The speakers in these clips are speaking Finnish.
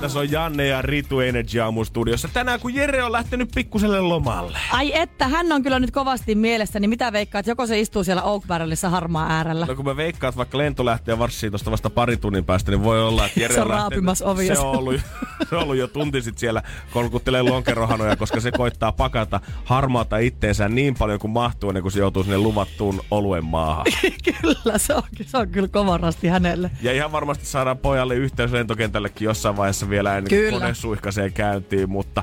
Tässä on Janne ja Ritu Energy Aamu studiossa. Tänään kun Jere on lähtenyt pikkuselle lomalle. Ai että, hän on kyllä nyt kovasti mielessä, niin mitä veikkaat, joko se istuu siellä Oak Barrelissa harmaa äärellä? No kun mä veikkaan, että vaikka lento lähtee varsin tuosta vasta pari tunnin päästä, niin voi olla, että Jere Se on raapimassa ovia. Se on ollut, se on ollut jo tunti sitten siellä kolkuttelee lonkerohanoja, koska se koittaa pakata harmaata itteensä niin paljon kuin mahtuu, ennen kuin se joutuu sinne luvattuun oluen maahan. kyllä, se on, se on kyllä kova rasti hänelle. Ja ihan varmasti saadaan pojalle yhteys lentokentällekin jossain vaiheessa vielä ennen kuin kone suihkasee käyntiin, mutta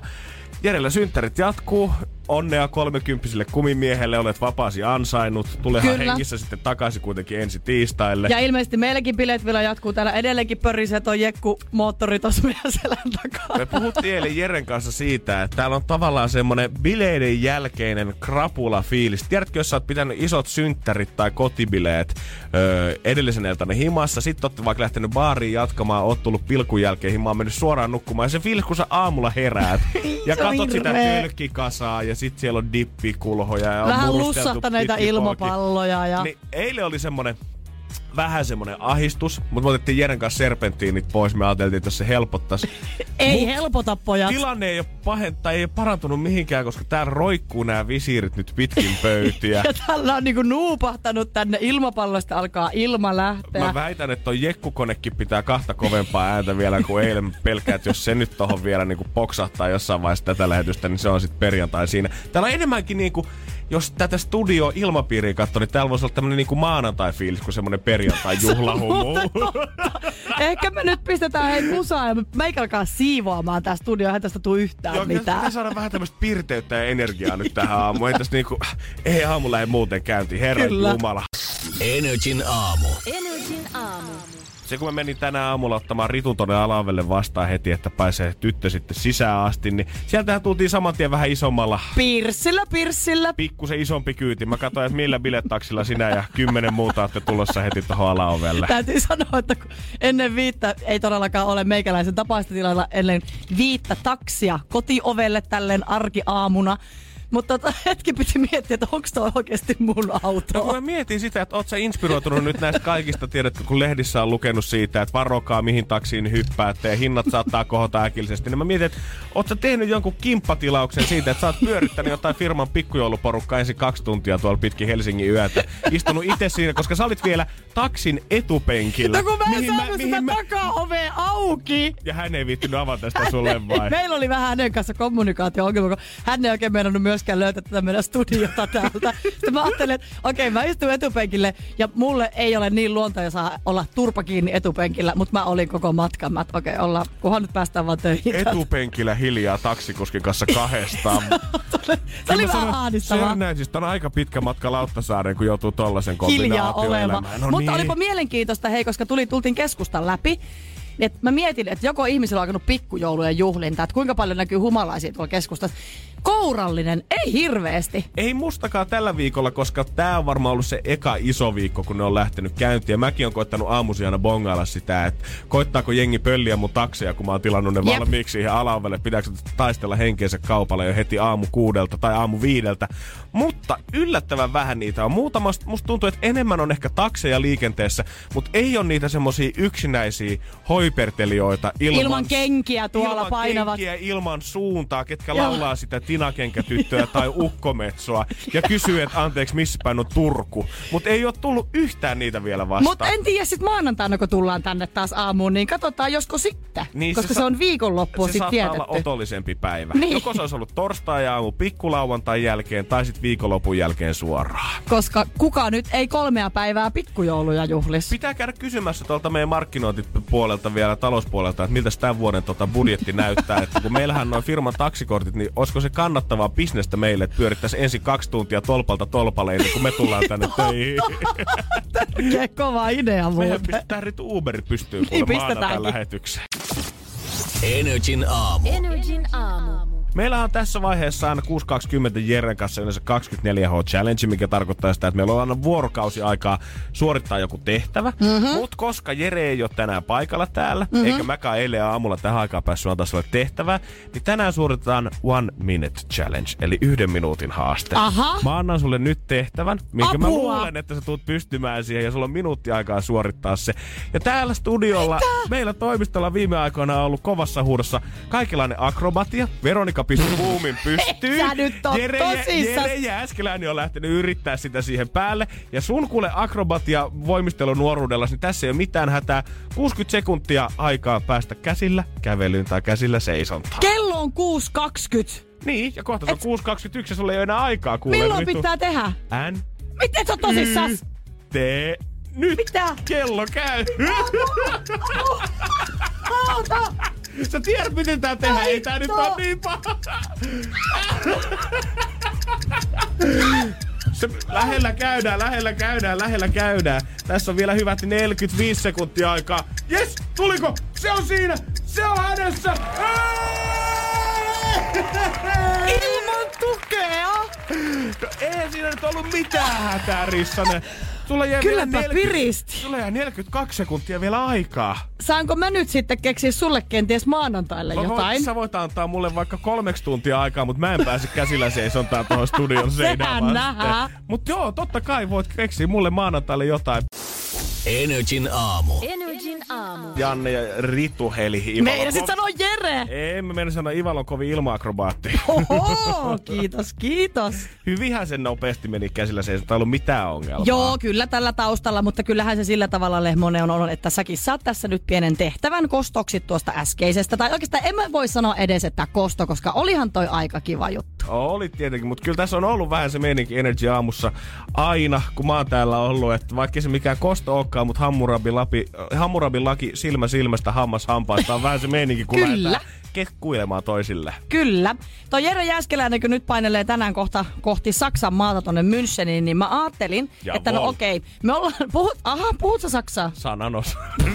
Jerellä synttärit jatkuu. Onnea kolmekymppiselle kumimiehelle, olet vapaasi ansainnut. Tulehan Kyllä. hengissä sitten takaisin kuitenkin ensi tiistaille. Ja ilmeisesti meilläkin bileet vielä jatkuu. Täällä edelleenkin pörisee toi jekku moottori tossa meidän selän takana. Me puhuttiin eilen Jeren kanssa siitä, että täällä on tavallaan semmonen bileiden jälkeinen krapula fiilis. Tiedätkö, jos sä oot pitänyt isot synttärit tai kotibileet öö, edellisen iltana himassa, sit oot vaikka lähtenyt baariin jatkamaan, oot tullut pilkun jälkeen himaan, mennyt suoraan nukkumaan, ja se fiilis, kun sä aamulla heräät, ja katot sitä tölkkikasaa, ja sit siellä on dippikulhoja, ja on Vähän murusteltu lussahtaneita ilmapalloja ja... Niin eilen oli semmonen vähän semmonen ahistus, mutta me otettiin Jeren kanssa serpenttiinit pois. Me ajateltiin, että se helpottaisi. Ei Mut helpota pojat. Tilanne ei ole pahenta, ei ole parantunut mihinkään, koska täällä roikkuu nämä visiirit nyt pitkin pöytiä. Ja tällä on niinku nuupahtanut tänne ilmapallosta, alkaa ilma lähteä. Mä väitän, että toi jekkukonekin pitää kahta kovempaa ääntä vielä kuin eilen pelkää, että jos se nyt tohon vielä niinku poksahtaa jossain vaiheessa tätä lähetystä, niin se on sitten perjantai siinä. Täällä on enemmänkin niinku, jos tätä studio ilmapiiriä katsoo, niin täällä voisi olla tämmönen niinku maanantai-fiilis kuin semmonen perjantai juhlahumu. Ehkä me nyt pistetään hei musaa ja meikä alkaa siivoamaan tää studio, eihän tästä tuu yhtään Joo, pitää mitään. saada vähän tämmöistä pirteyttä ja energiaa nyt tähän aamuun. Ei tässä niinku, ei aamu lähde muuten käyntiin, herra Kyllä. jumala. Energin aamu. Energin aamu. Se kun mä menin tänä aamulla ottamaan Ritun tonne alavelle vastaan heti, että pääsee tyttö sitten sisään asti, niin sieltähän tultiin saman tien vähän isommalla Pirssillä, pirssillä. pikkusen isompi kyyti. Mä katsoin, että millä bilettaksilla sinä ja kymmenen muuta olette tulossa heti tuohon alaovelle. Täytyy sanoa, että ennen viittä ei todellakaan ole meikäläisen tapaista tilalla ennen viittä taksia kotiovelle tälleen arkiaamuna. Mutta tota, hetki piti miettiä, että onko toi oikeasti mun No kun auto. mä mietin sitä, että oot sä inspiroitunut nyt näistä kaikista, tiedätkö, kun lehdissä on lukenut siitä, että varokaa mihin taksiin hyppäätte ja hinnat saattaa kohota äkillisesti, niin mä mietin, että oot sä tehnyt jonkun kimppatilauksen siitä, että sä oot pyörittänyt jotain firman pikkujouluporukkaa ensin kaksi tuntia tuolla pitkin Helsingin yötä. Istunut itse siinä, koska sä olit vielä taksin etupenkillä. No kun mä en mihin saanut sitä mä- takaovea auki. Ja hän ei viittynyt avata sitä sulle vai? Meillä oli vähän hänen kanssa kommunikaatio-ongelma, kun hän ei oikein meinannut myöskään löytää tätä meidän studiota täältä. Sitten mä ajattelin, että okei, mä istun etupenkille ja mulle ei ole niin luontaisa olla turpa kiinni etupenkillä, mutta mä olin koko matkan. Mä, okei, ollaan, kunhan nyt päästään vaan töihin. Etupenkillä hiljaa taksikuskin kanssa kahdestaan. Se oli vähän ahdistavaa. Näin, siis on aika pitkä matka Lauttasaareen, kun joutuu tollasen kombinaatioon elämään. No Mutta niin. olipa mielenkiintoista, hei, koska tuli, tultiin keskustan läpi. Et mä mietin, että joko ihmisillä on alkanut pikkujoulujen juhlinta, että kuinka paljon näkyy humalaisia tuolla keskustassa. Kourallinen, ei hirveästi. Ei mustakaan tällä viikolla, koska tää on varmaan ollut se eka iso viikko, kun ne on lähtenyt käyntiin. Ja mäkin on koittanut aamusiana bongailla sitä, että koittaako jengi pölliä mun takseja, kun mä oon tilannut ne Jep. valmiiksi siihen alaovelle. Pitääkö taistella henkeensä kaupalla jo heti aamu kuudelta tai aamu viideltä. Mutta yllättävän vähän niitä on. Muutama, musta tuntuu, että enemmän on ehkä takseja liikenteessä, mutta ei ole niitä semmosia yksinäisiä hoipertelijoita ilman, Ilman kenkiä tuolla ilman painavat. kenkiä, ilman suuntaa, ketkä Joo. laulaa sitä tinakenkätyttöä tai ukkometsoa ja kysyy, että anteeksi, missä päin on Turku. Mutta ei ole tullut yhtään niitä vielä vastaan. Mutta en tiedä sit maanantaina, kun tullaan tänne taas aamuun, niin katsotaan josko sitten. Niin, koska se, sa- on viikonloppu se sitten saattaa tietetty. olla otollisempi päivä. Niin. Joko se olisi ollut torstai-aamu pikkulauantai jälkeen tai sitten viikonlopun jälkeen suoraan. Koska kuka nyt ei kolmea päivää pikkujouluja juhlis. Pitää käydä kysymässä tuolta meidän markkinointipuolelta vielä talouspuolelta, että miltä tämän vuoden tota budjetti näyttää. Että kun meillähän noin firman taksikortit, niin olisiko se kannattavaa bisnestä meille, että pyörittäisiin ensin kaksi tuntia tolpalta tolpalle ennen kuin me tullaan tänne töihin. Tärkeä kova idea Meidän muuten. pistetään Ritu Uberit pystyy Niin maanantain lähetykseen. Energin aamu. Energin aamu. Meillä on tässä vaiheessa aina 6.20 Jeren kanssa yleensä 24H Challenge, mikä tarkoittaa sitä, että meillä on aina vuorokausi aikaa suorittaa joku tehtävä. Mm-hmm. Mutta koska Jere ei ole tänään paikalla täällä, mm-hmm. eikä mäkään eilen aamulla tähän aikaan päässyt antaa sulle tehtävää, niin tänään suoritetaan One Minute Challenge, eli yhden minuutin haaste. Aha. Mä annan sulle nyt tehtävän, minkä mä Apua. luulen, että sä tulet pystymään siihen ja sulla on minuutti aikaa suorittaa se. Ja täällä studiolla, Mitä? meillä toimistolla viime aikoina on ollut kovassa huudossa kaikenlainen akrobatia. Veronika pisti buumin pystyyn. sä nyt oo Jere, tosissas. Jere Jääskeläinen on lähtenyt yrittää sitä siihen päälle. Ja sun kuule akrobatia voimistelu nuoruudella, niin tässä ei ole mitään hätää. 60 sekuntia aikaa päästä käsillä kävelyyn tai käsillä seisontaan. Kello on 6.20. niin, ja kohta se on 6.21 ja sulla ei ole enää aikaa kuule. Milloin Nyt pitää tehdä? N, Miten sä tosissas? T, nyt Mitä? kello käy. Auta! Sä tiedät, miten tää tehdään. Ei tää nyt ole niin paha. Se, lähellä käydään, lähellä käydään, lähellä käydään. Tässä on vielä hyvät 45 sekuntia aikaa. Yes, tuliko? Se on siinä! Se on hänessä! Ilman tukea! No, ei siinä nyt ollut mitään hätää, Rissanen. Sulla jää Kylläpä vielä piristi. Sulla jää 42 sekuntia vielä aikaa. Saanko mä nyt sitten keksiä sulle kenties maanantaille Mä jotain? Voit, sä voit antaa mulle vaikka kolmeksi tuntia aikaa, mutta mä en pääse käsillä seisontaan tuohon studion seinään Sehän nähdään. Mut joo, totta kai voit keksiä mulle maanantaille jotain. Energin aamu. Energin aamu. Janne ja Ritu heli. Meinasit sanoa Jere! Ei, mä menen sanoa Ivalon kovin ilmaakrobaatti. Oho, kiitos, kiitos. Hyvinhän sen nopeasti meni käsillä seisontaan, ei ollut mitään ongelmaa. Joo, kyllä tällä taustalla, mutta kyllähän se sillä tavalla Lehmonen on, että säkin saat tässä nyt pienen tehtävän kostoksi tuosta äskeisestä. Tai oikeastaan en mä voi sanoa edes, että kosto, koska olihan toi aika kiva juttu. Oli tietenkin, mutta kyllä tässä on ollut vähän se meininki Energy aamussa aina, kun mä oon täällä ollut, että vaikka se mikään kosto olekaan, mutta Hammurabin, lapi, Hammurabin laki silmä silmästä, hammas hampaasta on vähän se meininki, kun Kyllä. lähdetään kekkuilemaan toisille. Kyllä. Toi Jere Jääskeläinen, kun nyt painelee tänään kohta kohti Saksan maata tonne Müncheniin, niin mä ajattelin, Jawohl. että no okei, me ollaan, puhut, aha, puhut sä Saksaa? Sananos.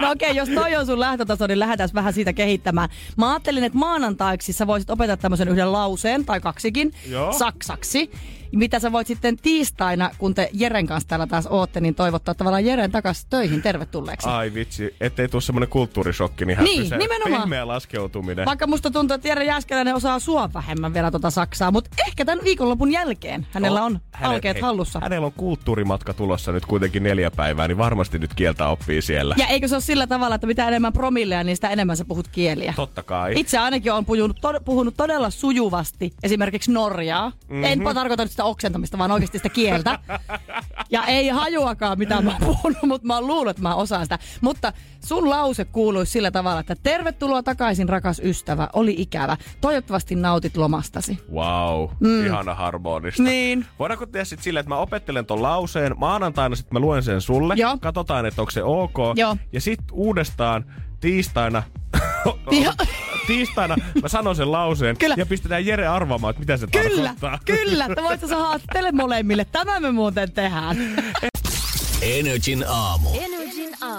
No okei, jos toi on sun lähtötaso, niin lähdetään vähän siitä kehittämään. Mä ajattelin, että maanantaiksi sä voisit opettaa tämmöisen yhden lauseen, tai kaksikin, Joo. saksaksi. Mitä sä voit sitten tiistaina, kun te Jeren kanssa täällä taas ootte, niin toivottaa tavallaan Jeren takas töihin tervetulleeksi. Ai vitsi, ettei tuu semmonen kulttuurishokki, niin, Niin, häppy se nimenomaan. pehmeä laskeutuminen. Vaikka musta tuntuu, että Jere Jääskeläinen osaa sua vähemmän vielä tota Saksaa, mutta ehkä tämän viikonlopun jälkeen hänellä on Hänen- alkeet hei, hallussa. Hänellä on kulttuurimatka tulossa nyt kuitenkin neljä päivää, niin varmasti nyt kieltä oppii siellä. Ja eikö se ole sillä tavalla, että mitä enemmän promilleja, niin sitä enemmän sä puhut kieliä? Totta kai. Itse ainakin on puhunut, to- puhunut todella sujuvasti esimerkiksi Norjaa. Mm-hmm. En tarkoita nyt sitä oksentamista, vaan oikeasti sitä kieltä. ja ei hajuakaan, mitä mä oon puhunut, mutta mä oon luullut, että mä osaan sitä. Mutta sun lause kuuluisi sillä tavalla, että tervetuloa takaisin rakas ystävä, oli ikävä. Toivottavasti nautit lomastasi. Wow, mm. ihana harmonista. Niin. Voidaanko tehdä sitten silleen, että mä opettelen ton lauseen, maanantaina sitten mä luen sen sulle, Joo. katsotaan, että onko se ok. Joo. Ja sitten uudestaan tiistaina. Tiistaina mä sanon sen lauseen Kyllä. ja pistetään Jere arvaamaan, että mitä se Kyllä, tarkoittaa. kyllä. Te voitte saada haastattele molemmille. Tämä me muuten tehdään. Energin aamu. Energin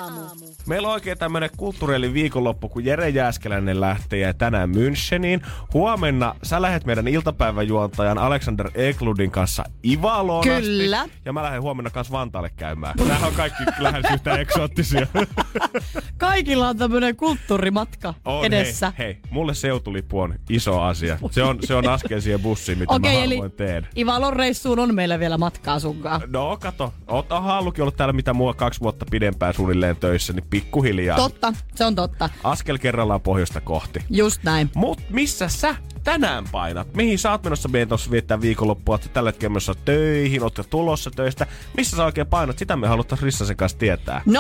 aamu. Meillä on oikein tämmönen kulttuurillinen viikonloppu, kun Jere Jääskeläinen lähtee tänään Müncheniin. Huomenna sä lähet meidän iltapäiväjuontajan Alexander Eklundin kanssa Ivaloon Kyllä. Asti, ja mä lähden huomenna kanssa Vantaalle käymään. Nämä on kaikki lähes yhtä eksoottisia. Kaikilla on tämmöinen kulttuurimatka On, edessä. Hei, hei, mulle seutulippu on iso asia. Se on, se on askel siihen bussiin, mitä Okei, mä eli teen. Ivalon reissuun on meillä vielä matkaa sunkaan. No kato, oot Hallukin ollut täällä mitä mua kaksi vuotta pidempään suunnilleen töissä, niin pikkuhiljaa. Totta, se on totta. Askel kerrallaan pohjoista kohti. Just näin. Mut missä sä tänään painat? Mihin sä oot menossa meidän tuossa viettää viikonloppua? Oot sä tällä hetkellä menossa töihin? Oot tulossa töistä? Missä sä oikein painat? Sitä me haluttais Rissasen kanssa tietää. 050501719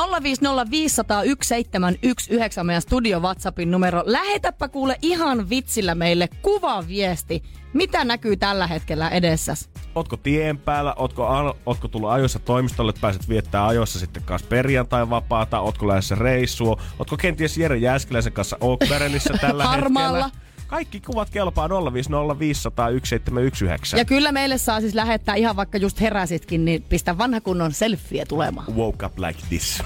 meidän studio WhatsAppin numero. Lähetäpä kuule ihan vitsillä meille kuvaviesti. Mitä näkyy tällä hetkellä edessäs? Ootko tien päällä? Ootko, al- ootko tullut ajoissa toimistolle, että pääset viettää ajoissa sitten kanssa perjantai vapaata? Ootko lähdössä reissua? Ootko kenties Jere Jääskeläisen kanssa Oakberenissä tällä hetkellä? Kaikki kuvat kelpaa 050501719. Ja kyllä meille saa siis lähettää ihan vaikka just heräsitkin, niin pistä vanha kunnon selfie tulemaan. Woke up like this.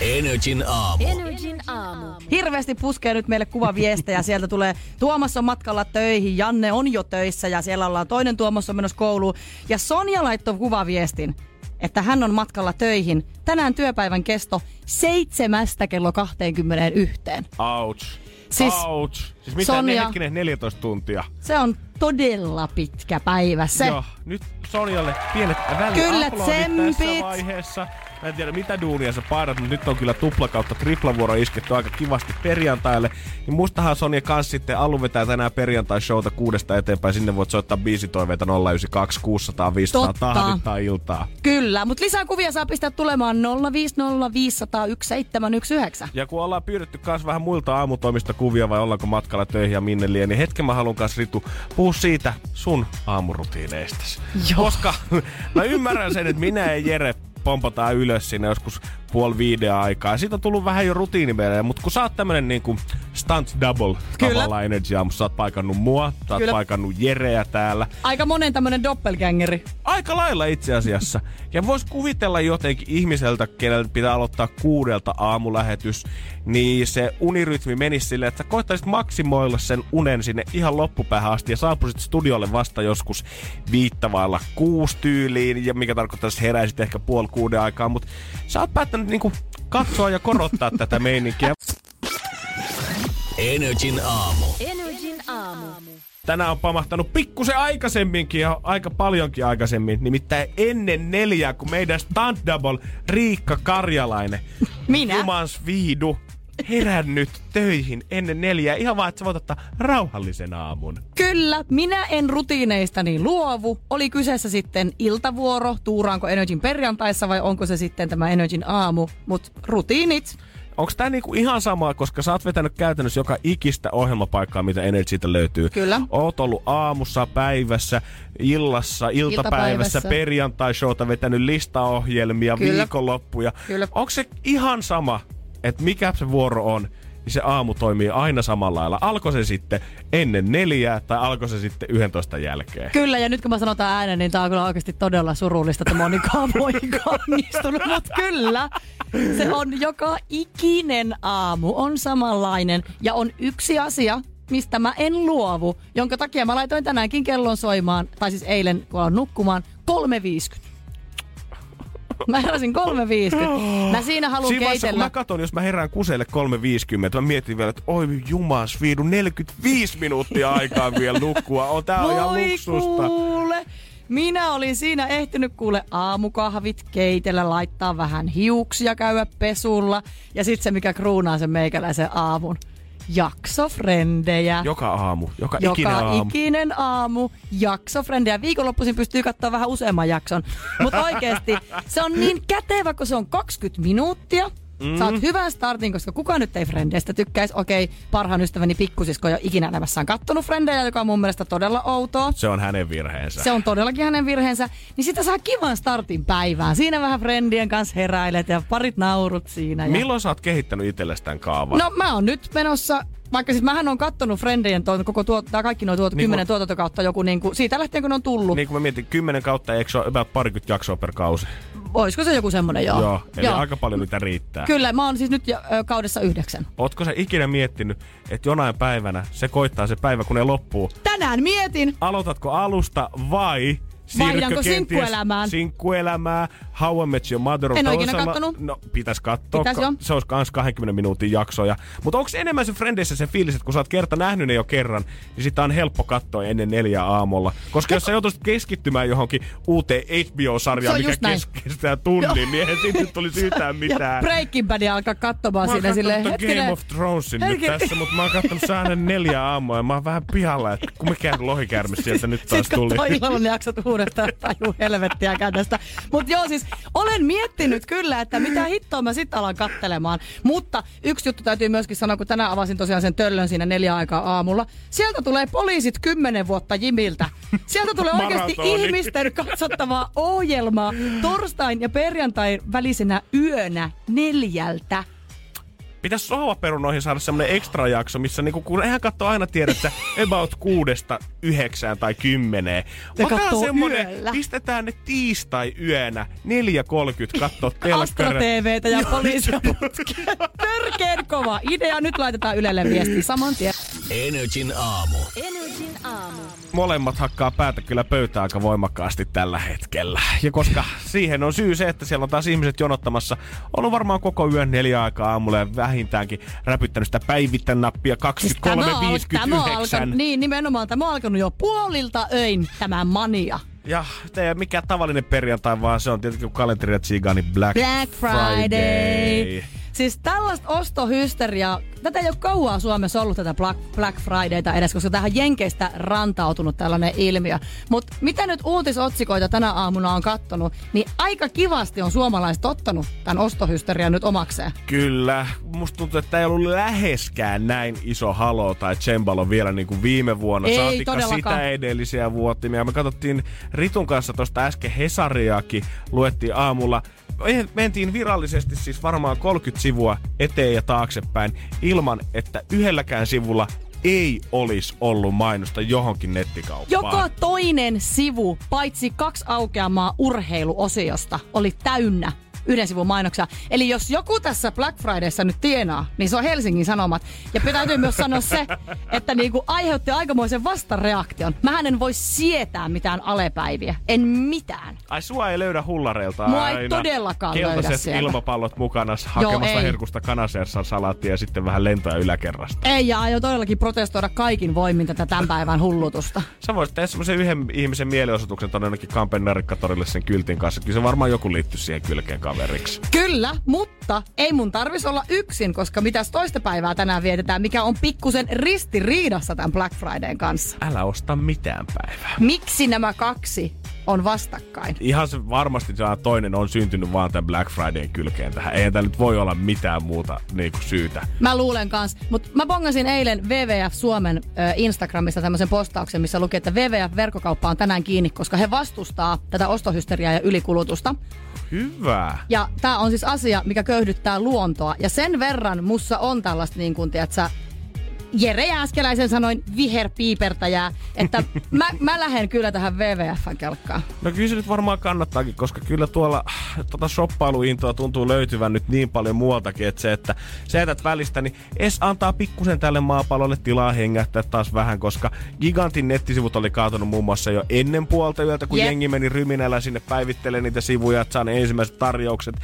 Energin aamu. Energin aamu. Hirveästi puskee nyt meille kuvaviestejä. Sieltä tulee Tuomas on matkalla töihin, Janne on jo töissä ja siellä ollaan toinen Tuomas on menossa kouluun. Ja Sonja laittoi kuvaviestin, että hän on matkalla töihin. Tänään työpäivän kesto seitsemästä kello 21. Ouch. Siis- Ouch. Siis mitä Sonja- ne hetkinen 14 tuntia. Se on todella pitkä päivä se. Joo, nyt Sonjalle pienet väli Kyllä, aplodit tsempit. tässä vaiheessa. Mä en tiedä mitä duunia sä paidat, mutta nyt on kyllä tupla kautta triplavuoro isketty aika kivasti perjantaille. Niin mustahan Sonja kans sitten Allu vetää tänään perjantai-showta kuudesta eteenpäin. Sinne voit soittaa biisitoiveita 092 600 500 Totta. tahdittaa iltaa. Kyllä, mutta lisää kuvia saa pistää tulemaan 050501719. Ja kun ollaan pyydetty kans vähän muilta aamutoimista kuvia vai ollaanko matkalla töihin ja minne liian, niin hetken mä haluan kans Ritu puhua siitä sun aamurutiineistas. Joo. Koska mä ymmärrän sen, että minä ja Jere pompataan ylös sinne joskus puoli viiden aikaa. Siitä on tullut vähän jo rutiini meille, mutta kun sä oot tämmönen niinku stunt double Kyllä. tavallaan Energy aamussa, sä oot paikannut mua, sä oot Kyllä. paikannut Jereä täällä. Aika monen tämmönen doppelgängeri. Aika lailla itse asiassa. Ja vois kuvitella jotenkin ihmiseltä, kenellä pitää aloittaa kuudelta aamulähetys, niin se unirytmi menisi silleen, että sä koittaisit maksimoilla sen unen sinne ihan loppupäähän asti ja saapuisit studiolle vasta joskus viittavailla kuusi tyyliin, ja mikä tarkoittaa, että heräisit ehkä puoli kuuden aikaa, mutta sä oot päättänyt niinku katsoa ja korottaa tätä meininkiä. Energin aamu. Energin aamu. tänään on pamahtanut pikkusen aikaisemminkin ja aika paljonkin aikaisemmin. Nimittäin ennen neljää, kun meidän stunt double Riikka Karjalainen, Minä? Jumans viidu, herännyt töihin ennen neljää. Ihan vaan, että sä voit ottaa rauhallisen aamun. Kyllä, minä en rutiineistani luovu. Oli kyseessä sitten iltavuoro, tuuraanko Energin perjantaissa vai onko se sitten tämä Energin aamu. Mut rutiinit, Onko tää niinku ihan sama, koska sä oot vetänyt käytännössä joka ikistä ohjelmapaikkaa, mitä Energytä löytyy? Kyllä. Oot ollut aamussa, päivässä, illassa, iltapäivässä, Iltapäivässä. perjantai-showta, vetänyt listaohjelmia, Kyllä. viikonloppuja. Kyllä. Onko se ihan sama, että mikä se vuoro on, niin se aamu toimii aina samalla lailla. Alko se sitten ennen neljää tai alko se sitten 11 jälkeen? Kyllä, ja nyt kun mä sanotaan ääneen, niin tää on kyllä oikeasti todella surullista, että monikaan monikaan onnistunut. Mutta kyllä, se on joka ikinen aamu on samanlainen. Ja on yksi asia, mistä mä en luovu, jonka takia mä laitoin tänäänkin kellon soimaan, tai siis eilen kun aloin nukkumaan, 3.50. Mä heräsin 3.50. Mä siinä haluan Siinä vaiheessa, kun keitellä. mä katon, jos mä herään kuseelle 3.50, mä mietin vielä, että oi jumas, viidu 45 minuuttia aikaa vielä nukkua. On tää on ihan luksusta. kuule. Minä olin siinä ehtinyt kuule aamukahvit keitellä, laittaa vähän hiuksia, käydä pesulla. Ja sitten se, mikä kruunaa sen meikäläisen aamun. Jakso frendejä. Joka aamu, joka, Joka ikinen aamu. ikinen aamu. Jakso frendejä. Viikonloppuisin pystyy katsoa vähän useamman jakson. Mutta oikeasti se on niin kätevä, kun se on 20 minuuttia. Mm. Saat hyvän startin, koska kukaan nyt ei Frendeistä tykkäisi. Okei, parhaan ystäväni pikkusisko ei ole ikinä elämässään kattonut Frendejä, joka on mun mielestä todella outoa. Se on hänen virheensä. Se on todellakin hänen virheensä. Niin sitä saa kivan startin päivään. Siinä vähän Frendien kanssa heräilet ja parit naurut siinä. Ja... Milloin sä oot kehittänyt itsellesi tämän kaavan? No mä oon nyt menossa, vaikka siis mähän on kattonut Frendien tuo, koko tuo, tää kaikki nuo tuot, Niin kymmenen kun- tuotantokautta joku niinku, siitä lähtien kun ne on tullut. Niin kuin mä mietin, 10 kautta, eikö se ole about parikymmentä jaksoa per kausi? Olisiko se joku semmonen joo? Joo, eli aika paljon niitä riittää. Kyllä, mä oon siis nyt jo, ö, kaudessa yhdeksän. Ootko sä ikinä miettinyt, että jonain päivänä se koittaa se päivä, kun ne loppuu? Tänään mietin, Aloitatko alusta vai Vaihdanko sinkkuelämään? Sinkkuelämää, How I Met Your Mother on En toisella- kattonut. No, pitäis katsoa. Pitäis joo. se olisi kans 20 minuutin jaksoja. Mutta onko enemmän se Frendeissä se fiilis, että kun sä oot kerta nähnyt ne jo kerran, niin sitä on helppo katsoa ennen neljää aamulla. Koska jos sä joutuisit keskittymään johonkin uuteen HBO-sarjaan, mikä kes- kestää tunnin, niin eihän siitä nyt tulisi yhtään ja mitään. Breaking Badia alkaa katsomaan siinä silleen, Game of Thronesin nyt Hetkinen. tässä, mutta mä oon katsonut se aina neljä aamua ja mä oon vähän pihalla, että kun mikä lohikärme sieltä nyt taas Sitten tuli. katsoo illalla ne jaksot uudestaan, tajuu helvettiäkään tästä. Mutta joo, siis olen miettinyt kyllä, että mitä hittoa mä sitten alan kattelemaan. Mutta yksi juttu täytyy myöskin sanoa, kun tänään avasin tosiaan sen töllön siinä neljä aikaa aamulla. Sieltä tulee poliisit kymmenen vuotta Jimiltä. Sieltä tulee oikeasti ihmisten katsottavaa ohjelmaa torstain ja perjantain välisenä yönä neljältä. Pitäisi sohvaperunoihin saada semmonen ekstra jakso, missä niinku, kun eihän katso aina tiedä, että about kuudesta yhdeksään tai kymmeneen. Ne Otetaan kattoo semmonen, yöllä. pistetään ne tiistai yönä 4.30 katsoa Astra telkkari. TVtä ja poliisia. Törkeen kova idea. Nyt laitetaan Ylelle viesti saman tien. Energin aamu. Energin aamu. Molemmat hakkaa päätä kyllä pöytää aika voimakkaasti tällä hetkellä. Ja koska siihen on syy se, että siellä on taas ihmiset jonottamassa, ollut varmaan koko yön neljä aikaa aamulla ja vähintäänkin räpyttänyt sitä päivittäin nappia Siis tämä on, al- tämä on 23.59. alkanut, niin nimenomaan, tämä on alkanut jo puolilta öin, tämä mania. Ja ei mikään tavallinen perjantai, vaan se on tietenkin kalenteri ja Black, Black Friday. Siis tällaista ostohysteriaa, tätä ei ole kauaa Suomessa ollut tätä Black, Black Fridayta edes, koska tähän Jenkeistä rantautunut tällainen ilmiö. Mutta mitä nyt uutisotsikoita tänä aamuna on kattonut, niin aika kivasti on suomalaiset ottanut tämän ostohysterian nyt omakseen. Kyllä. Musta tuntuu, että ei ollut läheskään näin iso halo tai Cembalo vielä niin kuin viime vuonna. Ei Saatikka todellakaan. sitä edellisiä vuottimia. Me katsottiin Ritun kanssa tuosta äsken Hesariakin, luettiin aamulla. Me- Mentiin virallisesti siis varmaan 30 sivua eteen ja taaksepäin ilman, että yhdelläkään sivulla ei olisi ollut mainosta johonkin nettikauppaan. Joka toinen sivu, paitsi kaksi aukeamaa urheiluosiosta, oli täynnä yhden sivun mainoksia. Eli jos joku tässä Black Fridayssa nyt tienaa, niin se on Helsingin Sanomat. Ja täytyy myös sanoa se, että niinku aiheutti aikamoisen vastareaktion. Mähän en voi sietää mitään alepäiviä. En mitään. Ai sua ei löydä hullareilta Mua ei aina. todellakaan löydä sieltä. ilmapallot mukana hakemassa ei. herkusta kanasersan salaattia ja sitten vähän lentoja yläkerrasta. Ei, ja aion todellakin protestoida kaikin voimin tätä tämän päivän hullutusta. Sä voisit tehdä semmoisen yhden ihmisen mielenosoituksen tonne jonnekin Kampen narikkatorille sen kyltin kanssa. Kyllä se varmaan joku liittyy siihen kylkeen kaveriksi. Kyllä, mutta ei mun tarvis olla yksin, koska mitäs toista päivää tänään vietetään, mikä on pikkusen ristiriidassa tämän Black Fridayn kanssa. Älä osta mitään päivää. Miksi nämä kaksi on vastakkain? Ihan se varmasti se toinen on syntynyt vaan tämän Black Fridayn kylkeen tähän. Eihän tää nyt voi olla mitään muuta niinku syytä. Mä luulen kans, mutta mä bongasin eilen WWF Suomen ö, Instagramissa tämmöisen postauksen, missä luki, että WWF-verkkokauppa on tänään kiinni, koska he vastustaa tätä ostohysteriaa ja ylikulutusta. Hyvä. Ja tämä on siis asia, mikä köyhdyttää luontoa. Ja sen verran mussa on tällaista niin kuin, tiedätkö, Jere Jääskeläisen sanoin viherpiipertäjää, että mä, mä lähden kyllä tähän WWFn kelkkaan. No kyllä se nyt varmaan kannattaakin, koska kyllä tuolla tota shoppailuintoa tuntuu löytyvän nyt niin paljon muualtakin, että se, että sä jätät välistä, niin es antaa pikkusen tälle maapallolle tilaa hengähtää taas vähän, koska Gigantin nettisivut oli kaatunut muun muassa jo ennen puolta yöltä, kun Jep. jengi meni ryminällä sinne päivittelee niitä sivuja, että saa ne ensimmäiset tarjoukset.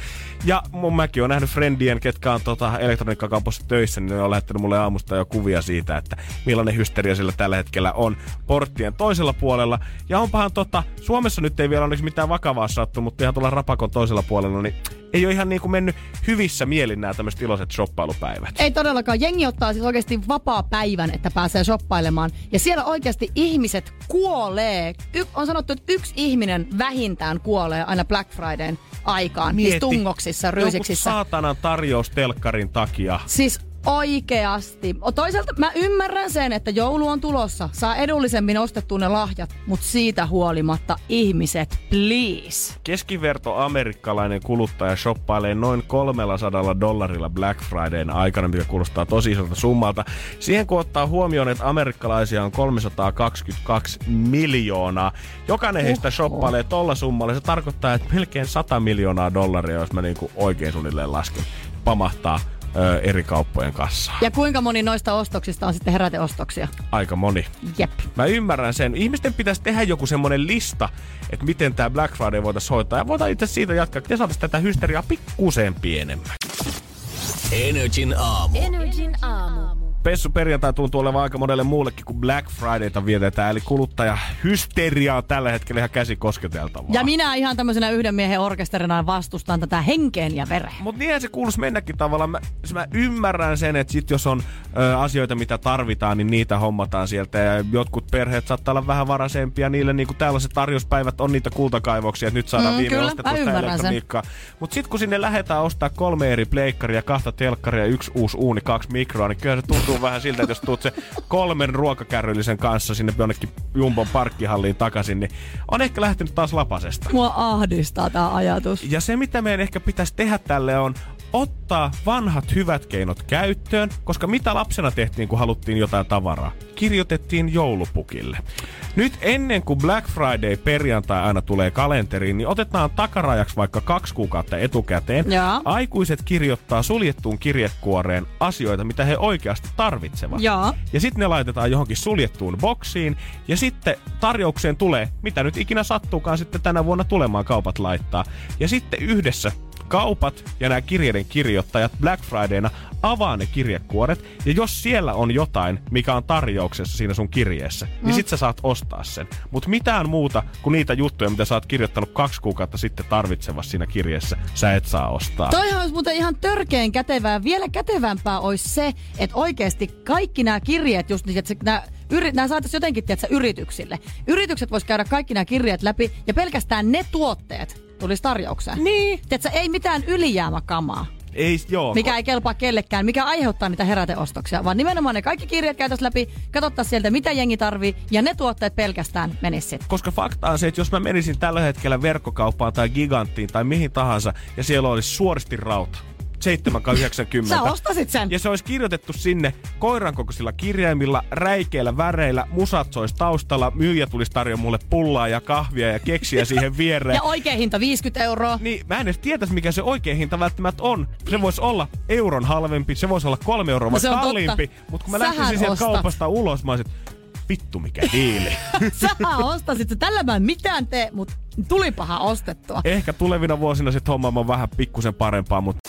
Ja mun mäkin on nähnyt friendien, ketkä on tota elektroniikkakaupassa töissä, niin ne on lähettänyt mulle aamusta jo kuvia siitä, että millainen hysteria sillä tällä hetkellä on porttien toisella puolella. Ja onpahan tota, Suomessa nyt ei vielä onneksi mitään vakavaa sattu, mutta ihan tuolla Rapakon toisella puolella, niin ei ole ihan niin kuin mennyt hyvissä mielin nämä tämmöiset iloiset shoppailupäivät. Ei todellakaan. Jengi ottaa siis oikeasti vapaa päivän, että pääsee shoppailemaan. Ja siellä oikeasti ihmiset kuolee. Y- on sanottu, että yksi ihminen vähintään kuolee aina Black Fridayn aikaan. Mieti, tungoksissa, ryysiksissä. Joku saatanan tarjous telkkarin takia. Siis oikeasti. Toisaalta mä ymmärrän sen, että joulu on tulossa. Saa edullisemmin ostettua ne lahjat, mutta siitä huolimatta ihmiset, please. Keskiverto amerikkalainen kuluttaja shoppailee noin 300 dollarilla Black Fridayn aikana, mikä kuulostaa tosi isolta summalta. Siihen kun ottaa huomioon, että amerikkalaisia on 322 miljoonaa. Jokainen heistä shoppailee tolla summalla. Se tarkoittaa, että melkein 100 miljoonaa dollaria, jos mä niinku oikein suunnilleen lasken, pamahtaa ö, eri kauppojen kassaan. Ja kuinka moni noista ostoksista on sitten heräteostoksia? Aika moni. Jep. Mä ymmärrän sen. Ihmisten pitäisi tehdä joku semmonen lista, että miten tämä Black Friday voitaisiin hoitaa. Ja voidaan itse siitä jatkaa, että saataisiin tätä hysteriaa pikkuseen pienemmän. Energin aamu. Energin aamu. Pessu perjantai tuntuu olevan aika monelle muullekin, kun Black Fridayta vietetään. Eli kuluttaja hysteria on tällä hetkellä ihan käsi kosketeltavaa. Ja minä ihan tämmöisenä yhden miehen orkesterina vastustan tätä henkeen ja vereen. Mutta niinhän se kuuluisi mennäkin tavallaan. Mä, siis mä ymmärrän sen, että sit jos on ö, asioita, mitä tarvitaan, niin niitä hommataan sieltä. Ja jotkut perheet saattaa olla vähän varaisempia. Niille niin kuin tällaiset tarjouspäivät on niitä kultakaivoksia, että nyt saadaan Mm, viime kyllä, ostettua elektroniikkaa. Mutta sitten kun sinne lähdetään ostaa kolme eri pleikkaria, kahta telkkaria, yksi uusi uuni, kaksi mikroa, niin kyllä se tuntuu vähän siltä, että jos tuut se kolmen ruokakärryllisen kanssa sinne jonnekin Jumbon parkkihalliin takaisin, niin on ehkä lähtenyt taas lapasesta. Mua ahdistaa tämä ajatus. Ja se, mitä meidän ehkä pitäisi tehdä tälle on ottaa vanhat hyvät keinot käyttöön, koska mitä lapsena tehtiin, kun haluttiin jotain tavaraa? Kirjoitettiin joulupukille. Nyt ennen kuin Black Friday perjantai aina tulee kalenteriin, niin otetaan takarajaksi vaikka kaksi kuukautta etukäteen. Joo. Aikuiset kirjoittaa suljettuun kirjekuoreen asioita, mitä he oikeasti tarvitsevat. Joo. Ja sitten ne laitetaan johonkin suljettuun boksiin. Ja sitten tarjoukseen tulee, mitä nyt ikinä sattuukaan sitten tänä vuonna tulemaan kaupat laittaa. Ja sitten yhdessä kaupat ja nämä kirjeiden kirjoittajat Black Fridayna avaa ne kirjekuoret. Ja jos siellä on jotain, mikä on tarjouksessa siinä sun kirjeessä, niin sit sä saat ostaa sen. Mutta mitään muuta kuin niitä juttuja, mitä sä oot kirjoittanut kaksi kuukautta sitten tarvitsevassa siinä kirjeessä, sä et saa ostaa. Toihan olisi muuten ihan törkeen kätevää. Vielä kätevämpää olisi se, että oikeasti kaikki nämä kirjeet, just niin, että nämä, yri, nämä saataisiin jotenkin tiedätkö, yrityksille. Yritykset vois käydä kaikki nämä kirjeet läpi ja pelkästään ne tuotteet tulisi tarjoukseen. Niin. Tiedätkö, ei mitään ylijäämäkamaa, Ei, joo. mikä ei kelpaa kellekään, mikä aiheuttaa niitä heräteostoksia, vaan nimenomaan ne kaikki kirjat käytäisiin läpi, katsottaisiin sieltä, mitä jengi tarvii, ja ne tuotteet pelkästään menis sitten. Koska fakta on se, että jos mä menisin tällä hetkellä verkkokauppaan tai giganttiin tai mihin tahansa, ja siellä olisi suoristi rauta, 7,90. Sä ostasit sen. Ja se olisi kirjoitettu sinne koiran kokoisilla kirjaimilla, räikeillä väreillä, musat sois taustalla, myyjä tulisi tarjoa mulle pullaa ja kahvia ja keksiä siihen viereen. Ja oikea hinta 50 euroa. Niin, mä en edes tietäisi, mikä se oikea hinta välttämättä on. Se voisi olla euron halvempi, se voisi olla kolme euroa No se on kalliimpi. Mutta kun mä Sähän lähtisin sieltä kaupasta ulos, mä olisin, vittu mikä diili. Sä ostasit se. Tällä mä en mitään tee, mutta tulipahan ostettua. Ehkä tulevina vuosina sitten hommaamaan vähän pikkusen parempaa, mutta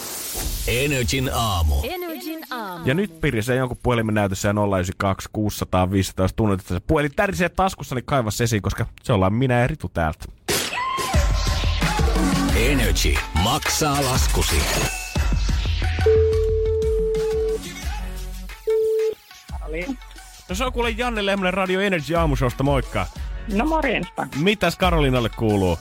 Energin aamu. Energin aamu. Ja nyt pirisee jonkun puhelimen näytössä ja 092 600 15 tunnet, että se puhelin tärisee taskussa, niin kaiva se esiin, koska se ollaan minä ja Ritu täältä. Energy maksaa laskusi. No se on kuule Janne Lehmonen Radio Energy aamushowsta, moikka. No morjesta. Mitäs Karolinalle kuuluu?